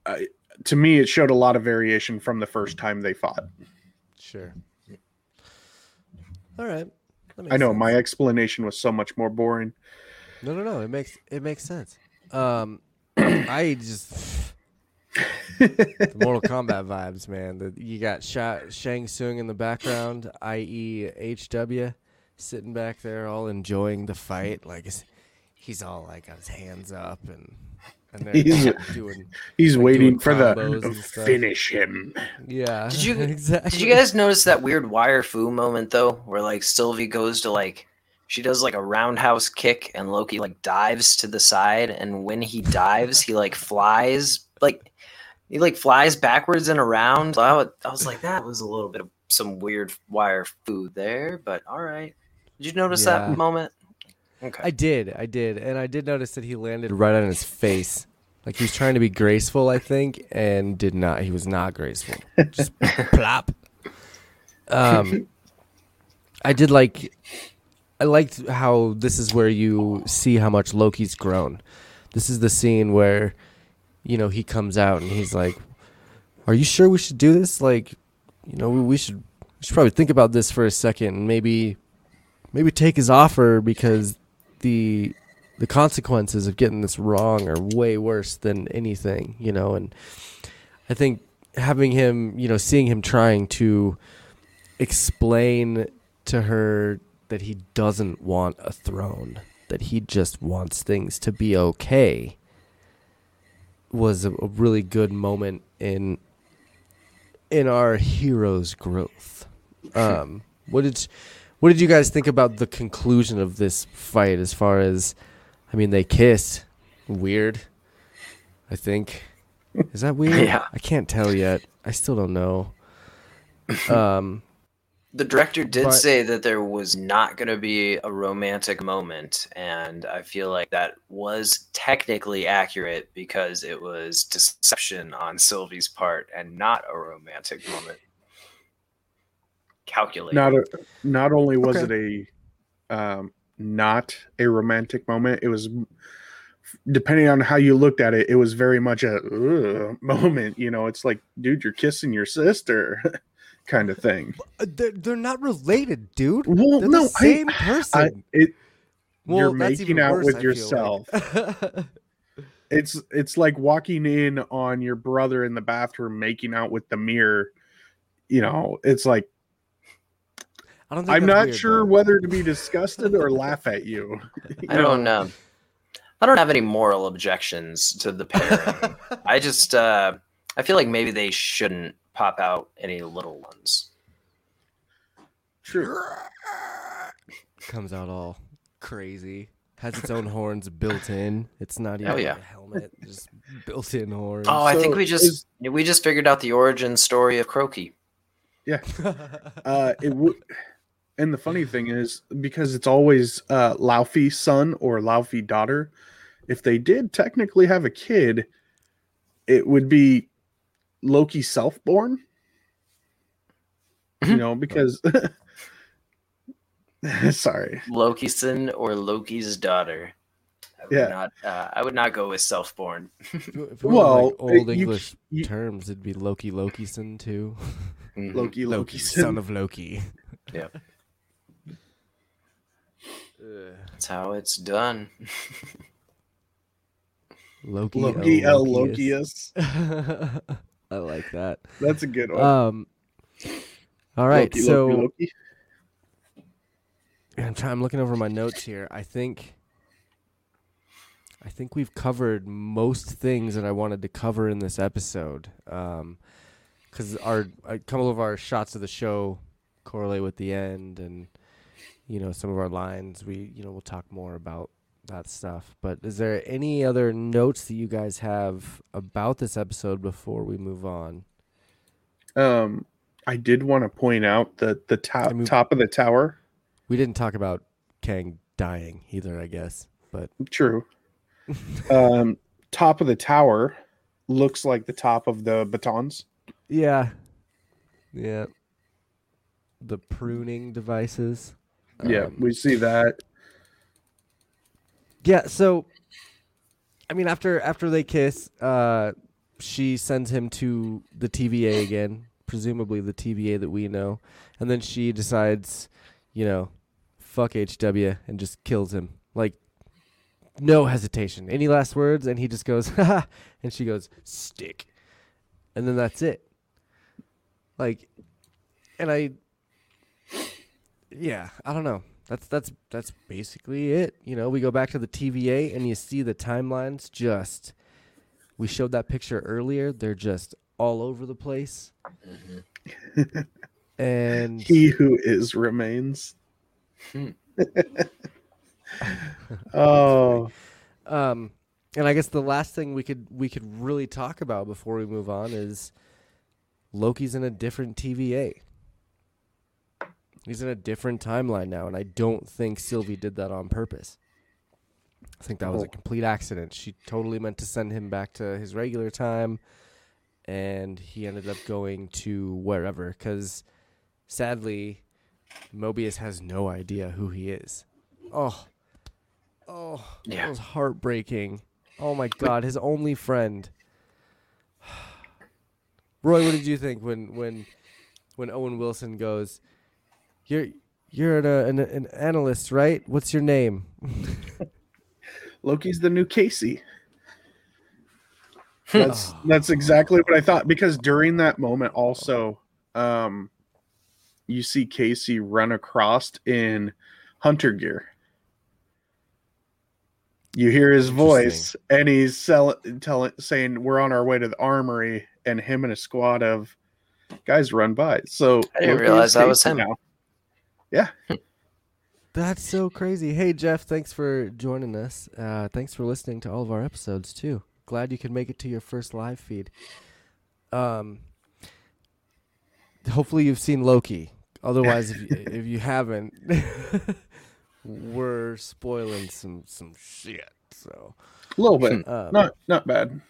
I to me, it showed a lot of variation from the first time they fought. Sure. All right. I know sense. my explanation was so much more boring. No, no, no. It makes it makes sense. Um, I just the Mortal Kombat vibes, man. The, you got Sha- Shang Tsung in the background, i.e., HW, sitting back there, all enjoying the fight. Like he's all like got his hands up and and they're He's- doing He's Like waiting doing for the finish him. yeah. Did you- exactly? Did you guys notice that weird wire fu moment though, where like Sylvie goes to like she does like a roundhouse kick and Loki like dives to the side and when he dives he like flies like he like flies backwards and around. I wa- I was like that was a little bit of some weird wire fu there, but all right. Did you notice Yeah. that moment? Okay. I did, I did, and I did notice that he landed right on his face. Like he was trying to be graceful, I think, and did not. He was not graceful. Just plop. Um, I did like. I liked how this is where you see how much Loki's grown. This is the scene where, you know, he comes out and he's like, "Are you sure we should do this? Like, you know, we, we should we should probably think about this for a second and maybe, maybe take his offer because the the consequences of getting this wrong are way worse than anything, you know, and I think having him, you know, seeing him trying to explain to her that he doesn't want a throne, that he just wants things to be okay was a, a really good moment in in our hero's growth. Um, what did what did you guys think about the conclusion of this fight as far as I mean they kiss. Weird I think. Is that weird? Yeah. I can't tell yet. I still don't know. Um The director did But- say that there was not going to be a romantic moment, and I feel like that was technically accurate because it was deception on Sylvie's part and not a romantic moment. Calculated. Not a, not only was Okay. it a um, not a romantic moment, it was depending on how you looked at it, it was very much a moment. You know, it's like, dude, you're kissing your sister, kind of thing. uh, they're, they're not related dude Well, they're no, the same I, person I, it, well, you're that's making out worse, with I yourself. like. it's it's like walking in on your brother in the bathroom making out with the mirror. You know, it's like I don't think I'm not weird, sure though. whether to be disgusted or laugh at you. I don't know. I don't have any moral objections to the pairing. I just, uh, I feel like maybe they shouldn't pop out any little ones. True. comes out all crazy. Has its own horns built in. It's not even Oh, yeah. a helmet, just built-in horns. Oh, I think we just is- we just figured out the origin story of Croaky. Yeah. Uh, it would. And the funny thing is, because it's always uh, Laufey's son or Laufey daughter, if they did technically have a kid, it would be Loki self-born. You know, because sorry, Loki's son or Loki's daughter. I would Yeah. not. Uh, I would not go with self-born. If it- if it were Well, like old you- English you- terms, it'd be Loki Lokison too. Mhm. Loki, Loki, son of Loki. Yeah. Ugh. That's how it's done. Loki. Loki El El Lokius. Lokius. I like that. That's a good one. Um. All right, Loki, so Loki, Loki. I'm trying. I'm looking over my notes here. I think. I think we've covered most things that I wanted to cover in this episode. Um, because our a couple of our shots of the show correlate with the end, and you know some of our lines. We you know we'll talk more about that stuff. But is there any other notes that you guys have about this episode before we move on? Um, I did want to point out that the top I mean- top of the tower. We didn't talk about Kang dying either, I guess. But True. um, top of the tower looks like the top of the batons. Yeah. Yeah. The pruning devices. Yeah, Um, we see that. yeah, so I mean after after they kiss, uh she sends him to the TVA again, presumably the TVA that we know. And then she decides, you know, fuck HW and just kills him. Like no hesitation. Any last words? And he just goes, ha and she goes, stick. And then that's it. Like and I yeah, I don't know. That's that's that's basically it. You know, we go back to the TVA and you see the timelines just we showed that picture earlier. They're just all over the place. Mhm. And He who is remains. Hmm. oh, um and I guess the last thing we could we could really talk about before we move on is Loki's in a different TVA. He's in a different timeline now, and I don't think Sylvie did that on purpose. I think that was Oh. a complete accident. She totally meant to send him back to his regular time, and he ended up going to wherever. Because sadly, Mobius has no idea who he is. Oh, oh, that Yeah. was heartbreaking. Oh my God, his only friend. Roy, what did you think when when when Owen Wilson goes? You're you're an, uh, an, an analyst, right? What's your name? Loki's the new Casey. That's that's exactly what I thought because during that moment also um you see Casey run across in hunter gear. You hear his voice and he's sell, telling saying we're on our way to the armory and him and a squad of guys run by. So I didn't Loki realize that was him. now. That's so crazy. Hey Jeff, thanks for joining us. Uh, thanks for listening to all of our episodes too. Glad you could make it to your first live feed. Um, hopefully you've seen Loki. Otherwise, if you, if you haven't, we're spoiling some some shit. So A little bit. um, Not not bad.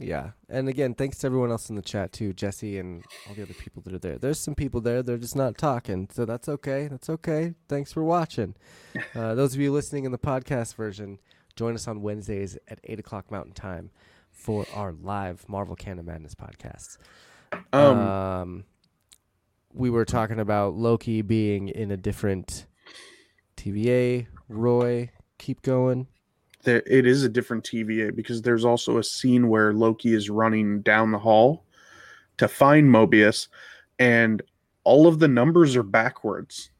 Yeah. And again, thanks to everyone else in the chat too, Jesse and all the other people that are there. There's some people there, they're just not talking. So that's okay. That's okay. Thanks for watching. Uh, those of you listening in the podcast version, join us on Wednesdays at 8 o'clock Mountain Time for our live Marvel Canon Madness podcast. Um, Um, we were talking about Loki being in a different TVA. Roy, keep going. There it is a different TVA because there's also a scene where Loki is running down the hall to find Mobius and all of the numbers are backwards.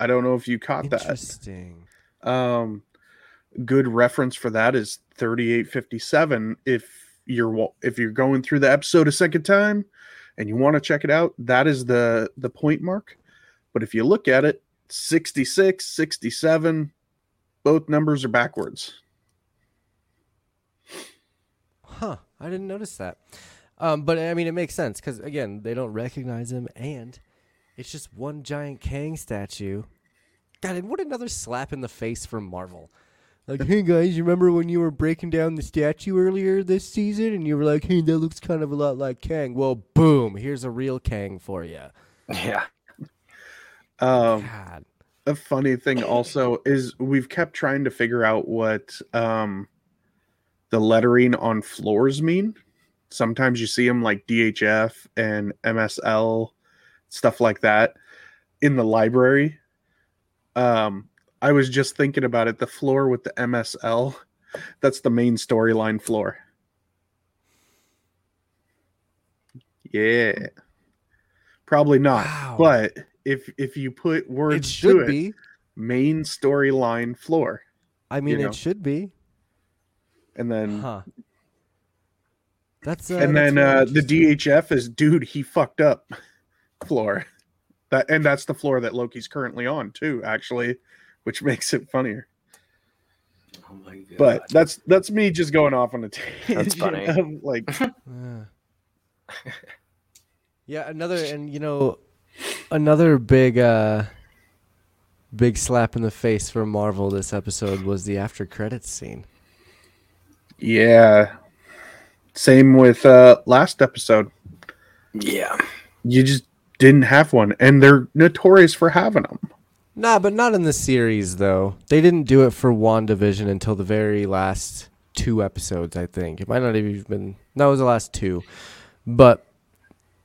I don't know if you caught that. Interesting. Um good reference for that is 3857 if you're if you're going through the episode a second time and you want to check it out that is the the point mark but if you look at it 66 67 both numbers are backwards Huh. I didn't notice that. Um, but I mean, it makes sense because again, they don't recognize him, and it's just one giant Kang statue. God, and what another slap in the face from Marvel. Like, hey guys, you remember when you were breaking down the statue earlier this season, and you were like, "Hey, that looks kind of a lot like Kang." Well, boom, here's a real Kang for you. Yeah. um God. A funny thing also is we've kept trying to figure out what um the lettering on floors mean. Sometimes you see them like dhf and msl stuff like that in the library. Um i was just thinking about it the floor with the msl that's the main storyline floor. Yeah. Probably not Wow. but if if you put It words to should it, be. main storyline floor I mean, know. it should be. and then Huh. That's uh, and that's then uh the interesting. DHF is dude he fucked up floor that and that's the floor that Loki's currently on too actually which makes it funnier Oh my god. but that's that's me just going off on a tangent That's funny. of, like Yeah. yeah, another and you know another big uh big slap in the face for Marvel this episode was the after credits scene. yeah same with uh last episode yeah. you just didn't have one and they're notorious for having them Nah, but not in the series though. They didn't do it for WandaVision until the very last two episodes, I think. It might not have even been no, it was the last two. But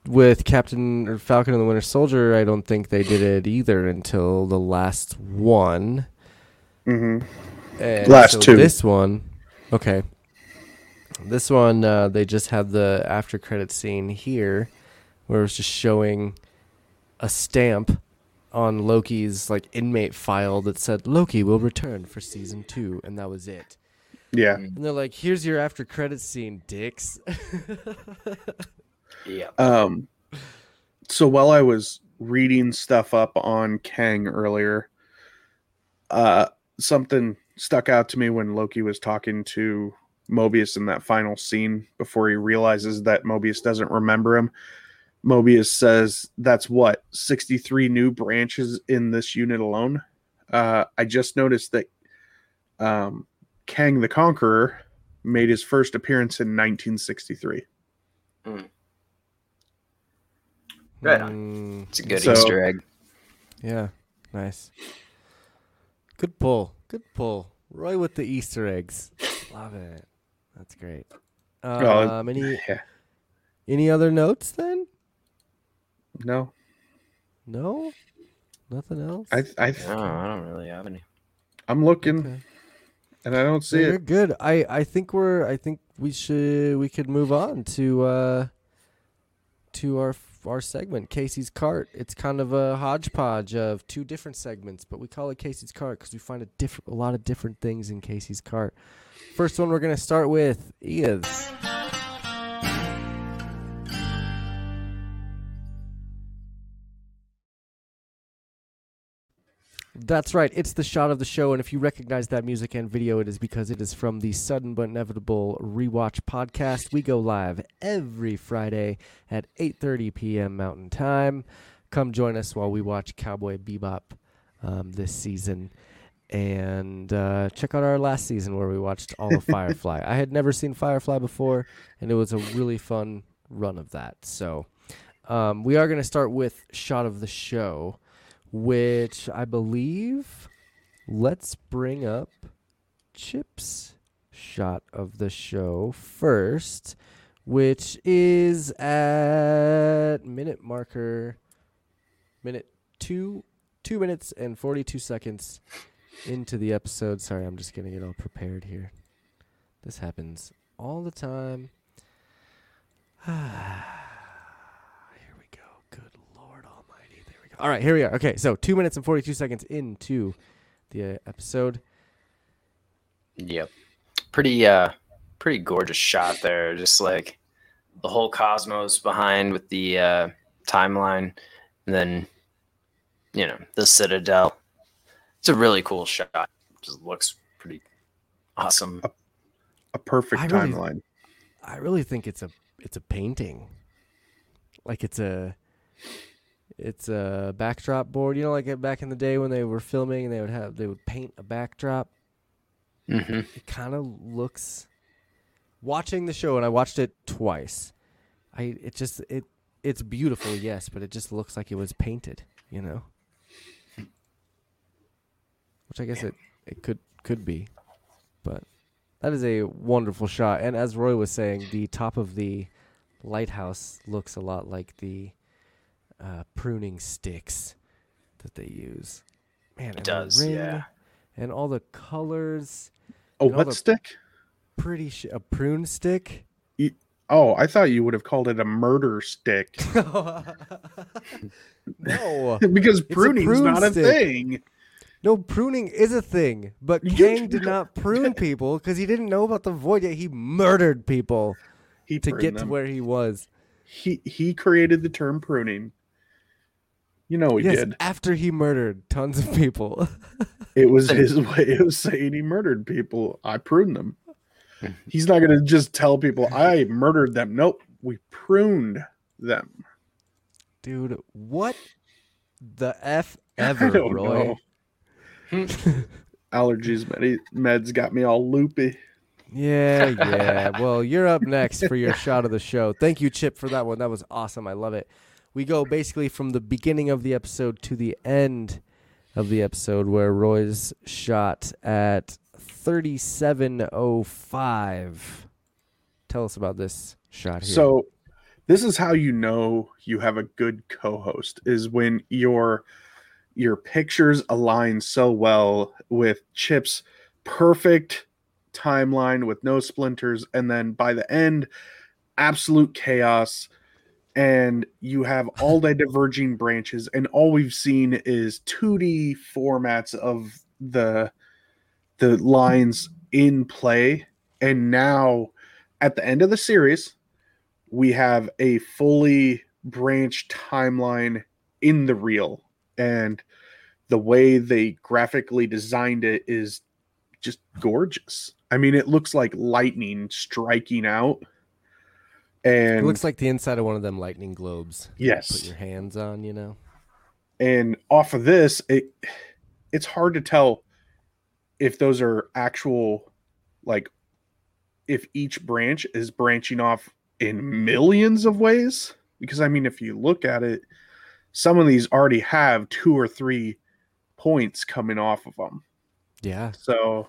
with Captain or Falcon and the Winter Soldier, I don't think they did it either until the last one. hmm And Last so two. This one, okay. This one, uh, they just had the after credit scene here, where it was just showing a stamp on Loki's like inmate file that said Loki will return for season two, and that was it. yeah And they're like, "Here's your after credit scene, dicks." Yeah. Um, so while I was reading stuff up on Kang earlier, uh, something stuck out to me when Loki was talking to Mobius in that final scene before he realizes that Mobius doesn't remember him. Mobius says, That's what, 63 new branches in this unit alone? uh, I just noticed that um, Kang the Conqueror made his first appearance in 1963. Right on. Mm, It's a good So- Easter egg. yeah, nice. Good pull. Good pull. Roy with the Easter eggs. Love it. That's great. Oh, Um, any Yeah. any other notes then? No, No, nothing else. I, I, No, I don't really have any. I'm looking Okay. and I don't see it. You're it. good. I I think we're I think we should we could move on to uh to our our segment Casey's cart. It's kind of a hodgepodge of two different segments, but we call it Casey's cart because we find a different a lot of different things in Casey's cart. First one we're gonna start with is That's right. It's the shot of the show, and if you recognize that music and video, it is because it is from the Sudden but Inevitable Rewatch podcast. We go live every Friday at 8:30 p.m. Mountain Time. Come join us while we watch Cowboy Bebop um, this season, and uh, check out our last season where we watched all of Firefly. I had never seen Firefly before, and it was a really fun run of that. So, um, we are going to start with shot of the show which I believe. Let's bring up Chip's shot of the show first, which is at minute marker, minute two, two minutes and 42 seconds into the episode. Sorry, I'm just getting it all prepared here. This happens all the time. Ah. Here we go. Good Lord Almighty. There we go. All right, here we are. Okay, so two minutes and 42 seconds into the uh, episode. Yep. Pretty uh pretty gorgeous shot there. Just like the whole cosmos behind with the uh timeline and then you know, the citadel. It's a really cool shot. Just looks pretty awesome. A perfect I really- timeline. I really think it's a it's a painting. Like it's a it's a backdrop board. You know, like uh, back in the day when they were filming and they would have they would paint a backdrop. hmm It kind of looks. Watching the show, and I watched it twice. I it just it it's beautiful, yes, but it just looks like it was painted. You know, which I guess it it could could be, but that is a wonderful shot. And as Roy was saying, the top of the lighthouse looks a lot like the uh, pruning sticks that they use. Man, It does, ring yeah. And all the colors Oh, what the- stick? pretty sh- a prune stick. Oh, I thought you would have called it a murder stick no, because a pruning's prune not a stick. thing. no, pruning is a thing, but You- Kang did not prune people because he didn't know about the void yet. He murdered people He to pruned get to where he was. he he created the term pruning. You know he yes, did. after he murdered tons of people. It was his way of saying he murdered people. I pruned them. He's not going to just tell people I murdered them. Nope, we pruned them. Dude, what the F ever, don't Roy? know. Allergies med- meds got me all loopy. Yeah, yeah. Well, you're up next for your shot of the show. Thank you, Chip, for that one. That was awesome. I love it. We go basically from the beginning of the episode to the end of the episode where Roy's shot at 3705. Tell us about this shot here. So this is how you know you have a good co-host is when your your pictures align so well with Chip's perfect timeline with no splinters and then by the end absolute chaos and you have all the diverging branches and all we've seen is 2D formats of the the lines in play. And now at the end of the series we have a fully branched timeline in the real and the way they graphically designed it is just gorgeous. I mean it looks like lightning striking out it looks like the inside of one of them lightning globes. Yes. Put your hands on, you know. and off of this it it's hard to tell if those are actual like if each branch is branching off in millions of ways because i mean if you look at it some of these already have two or three points coming off of them Yeah. so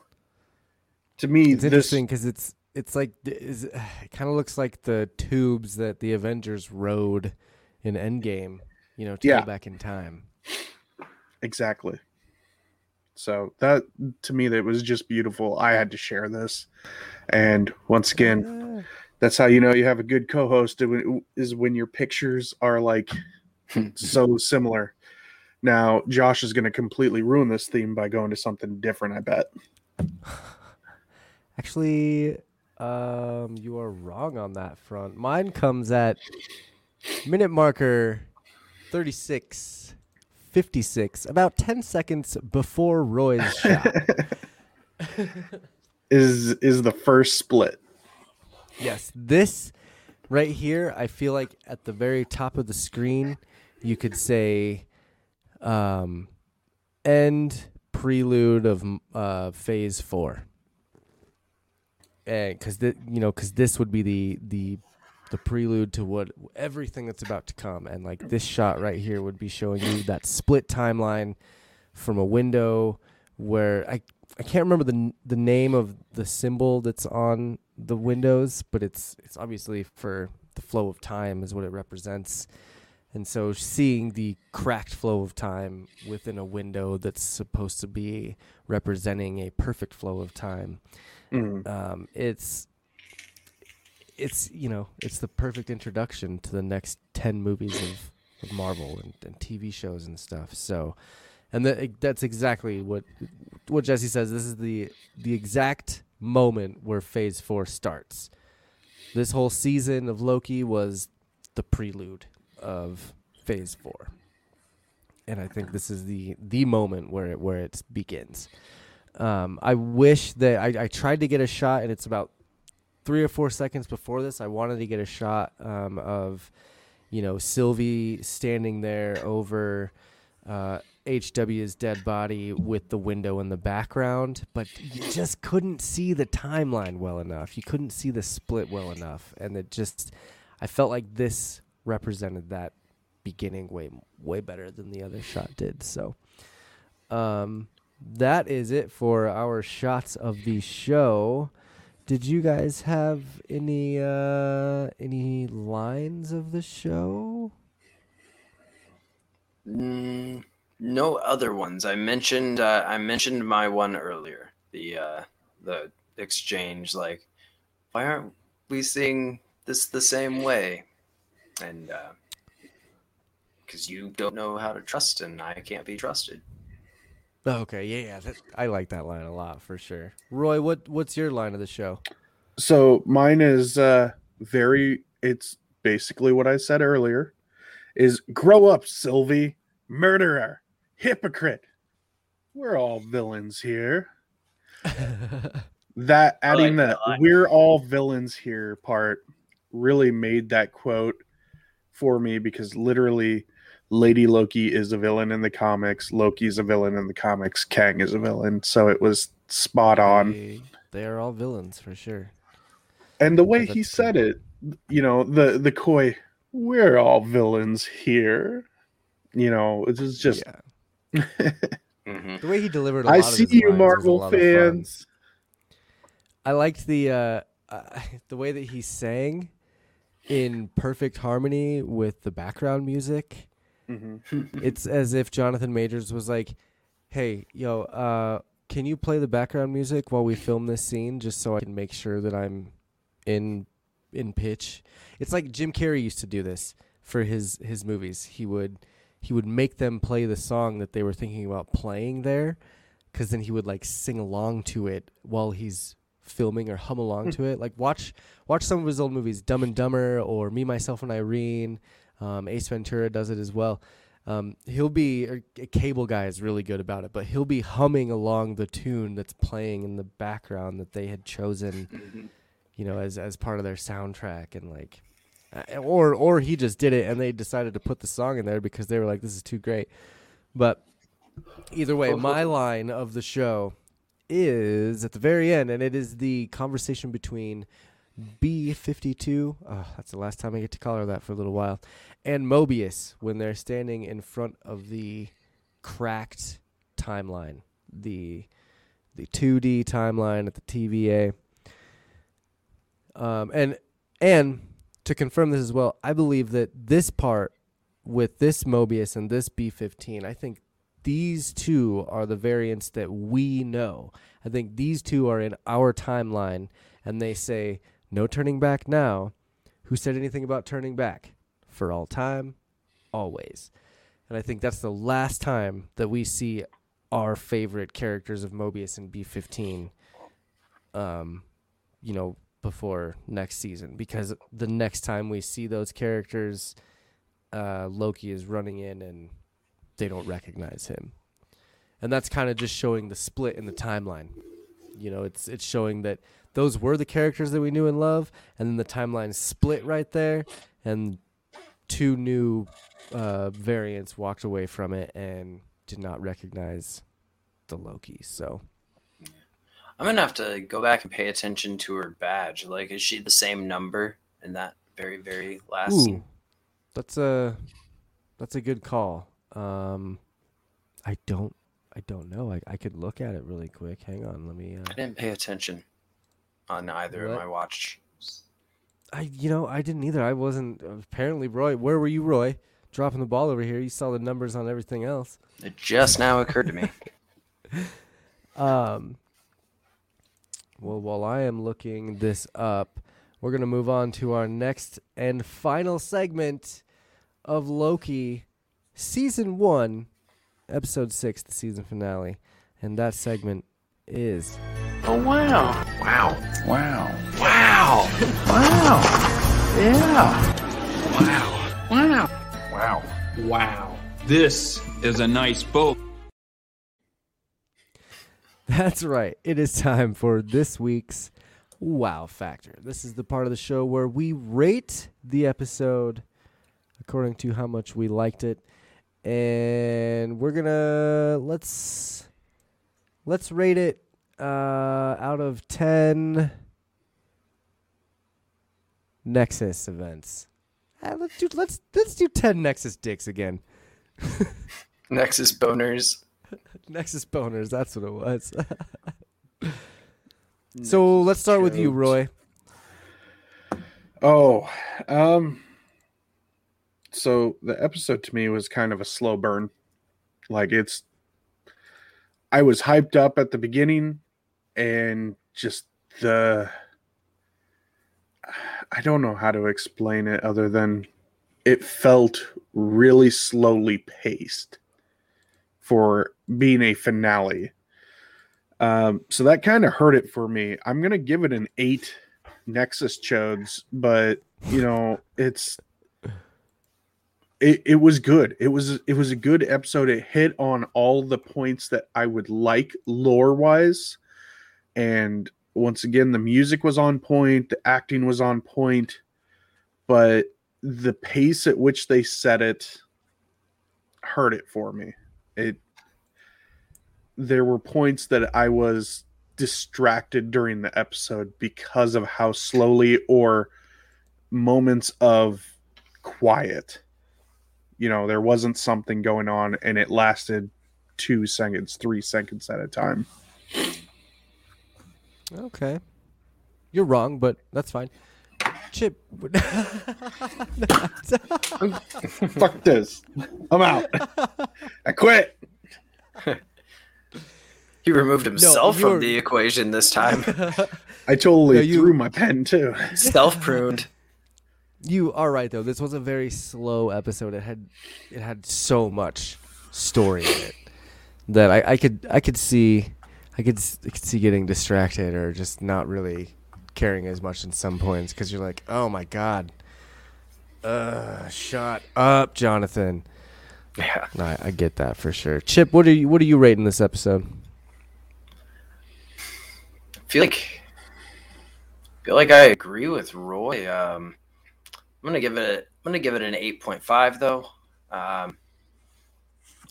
to me It's this interesting because it's it's like is it kind of looks like the tubes that the Avengers rode in Endgame, you know, to Yeah. go back in time. exactly so that to me that was just beautiful i had to share this and once again Yeah. that's how you know you have a good co-host is when your pictures are like so similar now josh is going to completely ruin this theme by going to something different i bet Actually, um, you are wrong on that front. Mine comes at minute marker 36 56 about 10 seconds before Roy's shot. is is the first split. Yes, this right here, I feel like at the very top of the screen, you could say um end prelude of uh phase 4 because the you know because this would be the the the prelude to what everything that's about to come. And like this shot right here would be showing you that split timeline from a window where i i can't remember the the name of the symbol that's on the windows but it's it's obviously for the flow of time is what it represents. And so seeing the cracked flow of time within a window that's supposed to be representing a perfect flow of time. Mm. um, it's it's you know it's the perfect introduction to the next 10 movies of, of marvel and, and tv shows and stuff. So and that, that's exactly what what jesse says. This is the the exact moment where phase four starts. This whole season of loki was the prelude of phase four. And i think this is the the moment where it where it begins um, I wish that I, I tried to get a shot, and it's about three or four seconds before this. I wanted to get a shot um, of, you know, Sylvie standing there over uh, HW's dead body with the window in the background, but you just couldn't see the timeline well enough. You couldn't see the split well enough, and it just, I felt like this represented that beginning way way better than the other shot did. So, um, that is it for our shots of the show. Did you guys have any uh any lines of the show? Mm, no other ones. I mentioned uh, I mentioned my one earlier. The uh, the exchange like, why aren't we seeing this the same way? And because you don't know how to trust, and I can't be trusted. Okay, yeah, yeah. That, I like that line a lot for sure. Roy, what what's your line of the show? so mine is uh very it's basically what i said earlier is grow up sylvie murderer hypocrite we're all villains here that adding like that the line. we're all villains here part really made that quote for me because literally lady loki is a villain in the comics loki's a villain in the comics kang is a villain so it was spot on They, they are all villains for sure. and the way he that's said it you know the the coy we're all villains here you know it was just yeah. hmm The way he delivered. A i lot of I see his you lines marvel lot of fun. fans I liked the uh, uh, the way that he sang in perfect harmony with the background music. Mhm. it's as if Jonathan Majors was like, "Hey, yo, uh, can you play the background music while we film this scene, just so I can make sure that I'm in in pitch?" It's like Jim Carrey used to do this for his his movies. He would he would make them play the song that they were thinking about playing there, because then he would like sing along to it while he's filming or hum along to it. Like watch watch some of his old movies, Dumb and Dumber or Me, Myself, and Irene. Um, Ace Ventura does it as well. Um, he'll be a cable guy is really good about it, but he'll be humming along the tune that's playing in the background that they had chosen, you know, as as part of their soundtrack and like, uh, or or he just did it and they decided to put the song in there because they were like, this is too great. But Either way, my line of the show is at the very end, and it is the conversation between B52. Oh, that's the last time I get to call her that for a little while. And Mobius when they're standing in front of the cracked timeline, the the 2D timeline at the TVA. Um, and and to confirm this as well, I believe that this part with this Mobius and this B15, I think these two are the variants that we know. I think these two are in our timeline, and they say no turning back now. Who said anything about turning back? For all time, always. And I think that's the last time that we see our favorite characters of Mobius and B15, um, you know, before next season. Because the next time we see those characters, uh, Loki is running in and they don't recognize him. And that's kind of just showing the split in the timeline. You know, it's it's showing that those were the characters that we knew and love, and then the timeline split right there, and two new uh, variants walked away from it and did not recognize the Loki. So I'm gonna have to go back and pay attention to her badge. Like, is she the same number in that very, very last Ooh, that's a that's a good call. Um, I don't I don't know. I I could look at it really quick. Hang on, let me. Uh, I didn't pay attention on either What? of my watch. I you know I didn't either. I wasn't apparently Roy. Where were you, Roy? Dropping the ball over here. You saw the numbers on everything else. It just now occurred to me. Um. Well, while I am looking this up, we're gonna move on to our next and final segment of Loki, season one, episode six, the season finale, and that segment is Oh, wow. Wow. Wow. Wow. Wow. Yeah. Wow. Wow. Wow. Wow. This is a nice boat. That's right. It is time for this week's Wow Factor. This is the part of the show where we rate the episode according to how much we liked it. And we're going to let's let's rate it uh out of 10 Nexus events. Uh, let's do let's let's do 10 Nexus dicks again. Nexus boners. Nexus boners, that's what it was. so let's start with you, Roy. Oh, um, so the episode to me was kind of a slow burn. Like it's, I was hyped up at the beginning, and just the, I don't know how to explain it other than it felt really slowly paced for being a finale. Um, so that kind of hurt it for me. I'm gonna give it an eight Nexus chodes, but you know, it's it, it was good. It was it was a good episode. It hit on all the points that I would like lore wise. And once again, the music was on point, the acting was on point, but the pace at which they said it hurt it for me. It there were points that I was distracted during the episode because of how slowly or moments of quiet you know there wasn't something going on and it lasted two seconds three seconds at a time Okay. You're wrong, but that's fine. Chip. fuck this i'm out i quit He removed himself you're- from the equation this time. i totally No, you- threw my pen too Self pruned. you are right though. This was a very slow episode. It had it had so much story in it that I, I could I could see I could I could see getting distracted or just not really caring as much in some points because you're like, oh my god, uh, shut up, Jonathan. Yeah. I, I get that for sure. Chip, what are you what are you rating this episode? I feel like I feel like I agree with Roy. Um, I'm gonna give it. I'm gonna give it an 8.5 though. Um,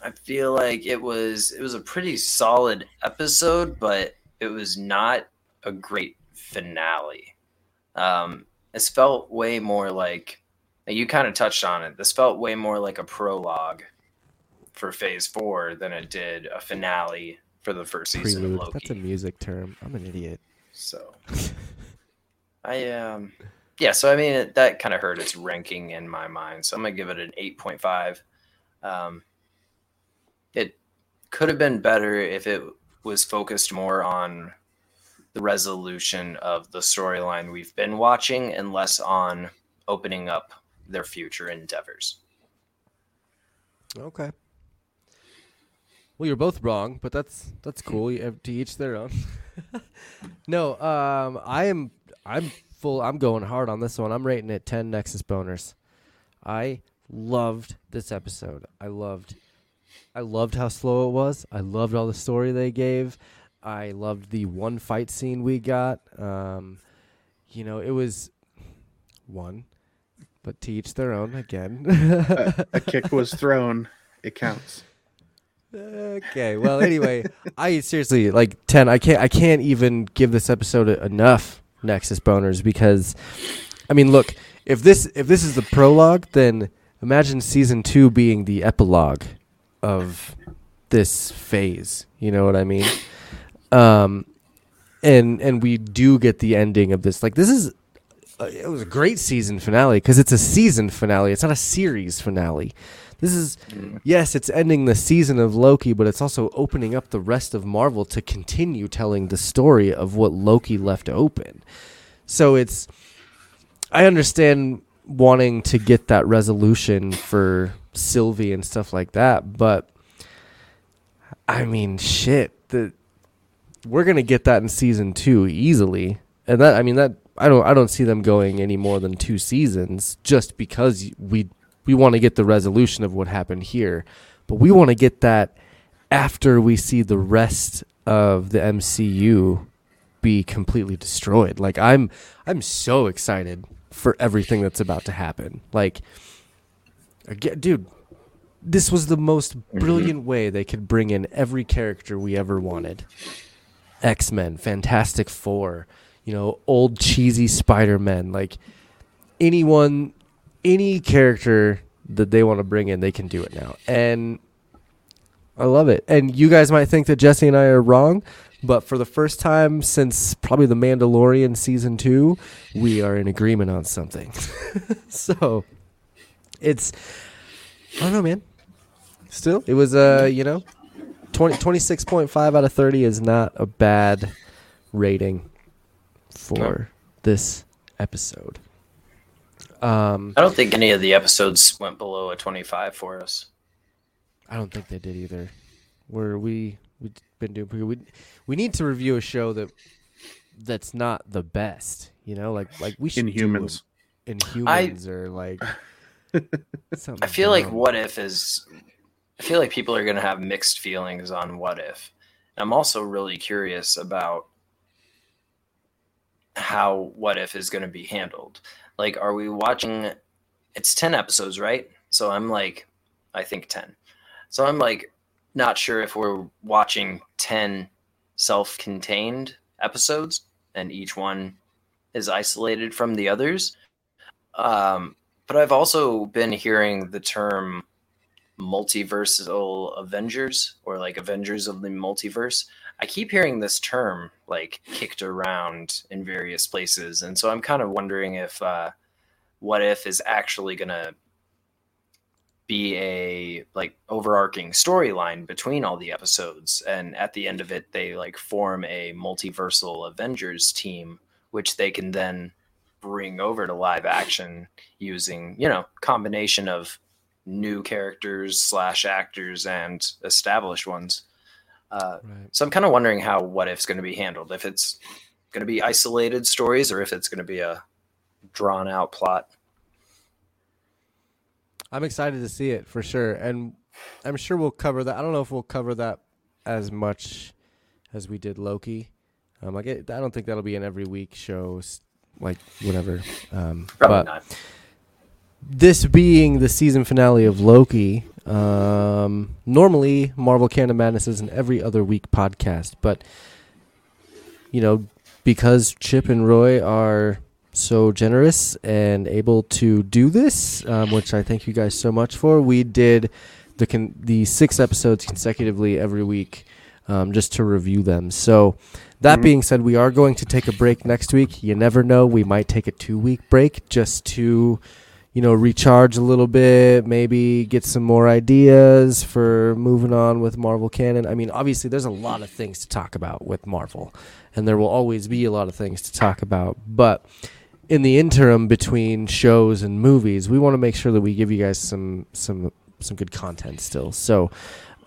I feel like it was it was a pretty solid episode, but it was not a great finale. Um, this felt way more like you kind of touched on it. This felt way more like a prologue for Phase Four than it did a finale for the first season Prelude. of Loki. That's a music term. I'm an idiot. So I um yeah, so I mean it, that kind of hurt its ranking in my mind. So I'm gonna give it an 8.5. Um, it could have been better if it was focused more on the resolution of the storyline we've been watching and less on opening up their future endeavors. Okay. Well, you're both wrong, but that's that's cool. You have to each their own. no, um, I am I'm full. I'm going hard on this one. I'm rating it ten Nexus boners. I loved this episode. I loved, I loved how slow it was. I loved all the story they gave. I loved the one fight scene we got. Um, you know, it was one, but to each their own. Again, a, a kick was thrown. It counts. Okay. Well, anyway, I seriously like ten. I can't. I can't even give this episode enough Nexus boners because, I mean, look. If this if this is the prologue, then imagine season two being the epilogue of this phase. You know what I mean? Um, and and we do get the ending of this. Like this is. Uh, it was a great season finale because it's a season finale. It's not a series finale. This is yes, it's ending the season of Loki, but it's also opening up the rest of Marvel to continue telling the story of what Loki left open. So it's I understand wanting to get that resolution for Sylvie and stuff like that, but I mean, shit, the we're gonna get that in season two easily, and that I mean that I don't I don't see them going any more than two seasons just because we we want to get the resolution of what happened here, but we want to get that after we see the rest of the MCU be completely destroyed. Like I'm I'm so excited for everything that's about to happen. Like again, dude, this was the most mm-hmm. brilliant way they could bring in every character we ever wanted. X-Men, Fantastic 4, you know, old cheesy Spider-Man, like anyone any character that they want to bring in, they can do it now. And I love it. And you guys might think that Jesse and I are wrong, but for the first time since probably The Mandalorian season two, we are in agreement on something. so it's, I don't know, man. Still, it was, uh, you know, 20, 26.5 out of 30 is not a bad rating for this episode. Um, I don't think any of the episodes went below a 25 for us. I don't think they did either. Where we we've been doing pretty we we need to review a show that that's not the best. You know, like like we should Inhumans. do a- Inhumans or like. I feel like. What If is. I feel like people are going to have mixed feelings on What If. I'm also really curious about how What If is going to be handled. Like, are we watching? It's 10 episodes, right? So I'm like, I think 10. So I'm like, not sure if we're watching 10 self contained episodes and each one is isolated from the others. Um, but I've also been hearing the term multiversal Avengers or like Avengers of the multiverse. I keep hearing this term like kicked around in various places, and so I'm kind of wondering if uh, what if is actually gonna be a like overarching storyline between all the episodes, and at the end of it, they like form a multiversal Avengers team, which they can then bring over to live action using you know combination of new characters slash actors and established ones. Uh, Right. so I'm kind of wondering how what if's going to be handled. If it's going to be isolated stories or if it's going to be a drawn out plot. I'm excited to see it for sure, and I'm sure we'll cover that. I don't know if we'll cover that as much as we did Loki. Um, like it, I don't think that'll be an every week show, like whatever. Um, Probably but not. this being the season finale of Loki, um, normally Marvel Canon Madness is an every other week podcast, but you know, because Chip and Roy are so generous and able to do this, um, which I thank you guys so much for. We did the con- the six episodes consecutively every week, um, just to review them. So. That Mhm. being said, we are going to take a break next week. You never know; we might take a two-week break just to, you know, recharge a little bit, maybe get some more ideas for moving on with Marvel canon. I mean, obviously, there's a lot of things to talk about with Marvel, and there will always be a lot of things to talk about. But in the interim between shows and movies, we want to make sure that we give you guys some some some good content still. So,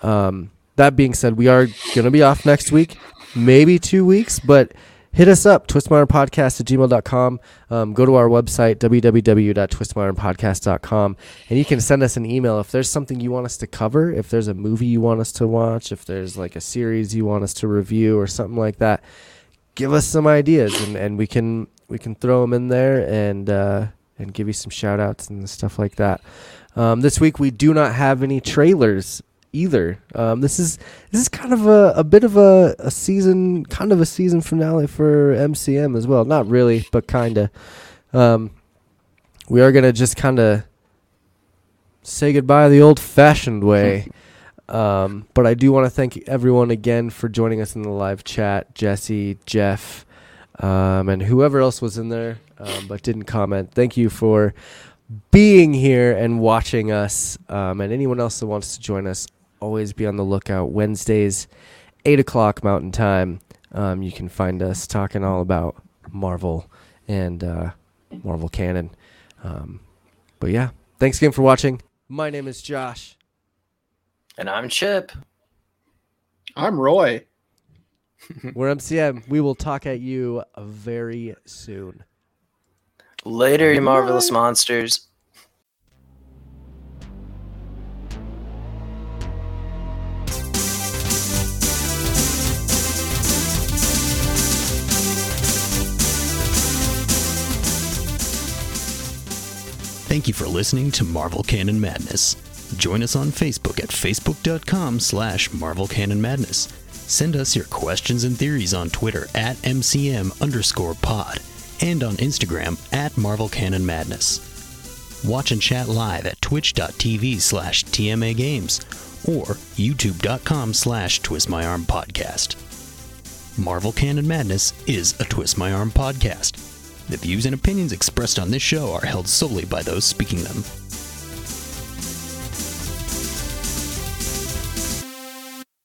um, that being said, we are gonna be off next week, maybe two weeks, but hit us up twistmyarmpodcast at gmail.com um, go to our website www.twistmyarmpodcast.com and you can send us an email. If there's something you want us to cover if there's a movie you want us to watch if there's like a series you want us to review or something like that give us some ideas and, and we can we can throw them in there and uh, and give you some shout outs and stuff like that. Um, this week we do not have any trailers either. Um, this is this is kind of a, a bit of a, a season kind of a season finale for MCM as well. Not really but kind of um, we are gonna just kind of say goodbye the old fashioned way. Um, but I do want to thank everyone again for joining us in the live chat. Jesse Jeff um, and whoever else was in there um, but didn't comment. Thank you for being here and watching us. Um, and anyone else that wants to join us always be on the lookout. Wednesdays 8 o'clock mountain time. Um, you can find us talking all about marvel and uh, marvel canon. Um, but yeah thanks again for watching. My name is josh. And I'm Chip. I'm Roy. we're mcm we will talk at you very soon. Later, you marvelous monsters. Thank you for listening to Marvel Canon Madness. Join us on Facebook at facebook.com slash Marvel Canon Madness. Send us your questions and theories on Twitter at MCM underscore pod and on Instagram at Marvel Canon Madness. Watch and chat live at twitch.tv slash TMA Games or youtube.com slash Twist My Arm Podcast. Marvel Canon Madness is a Twist My Arm podcast. The views and opinions expressed on this show are held solely by those speaking them.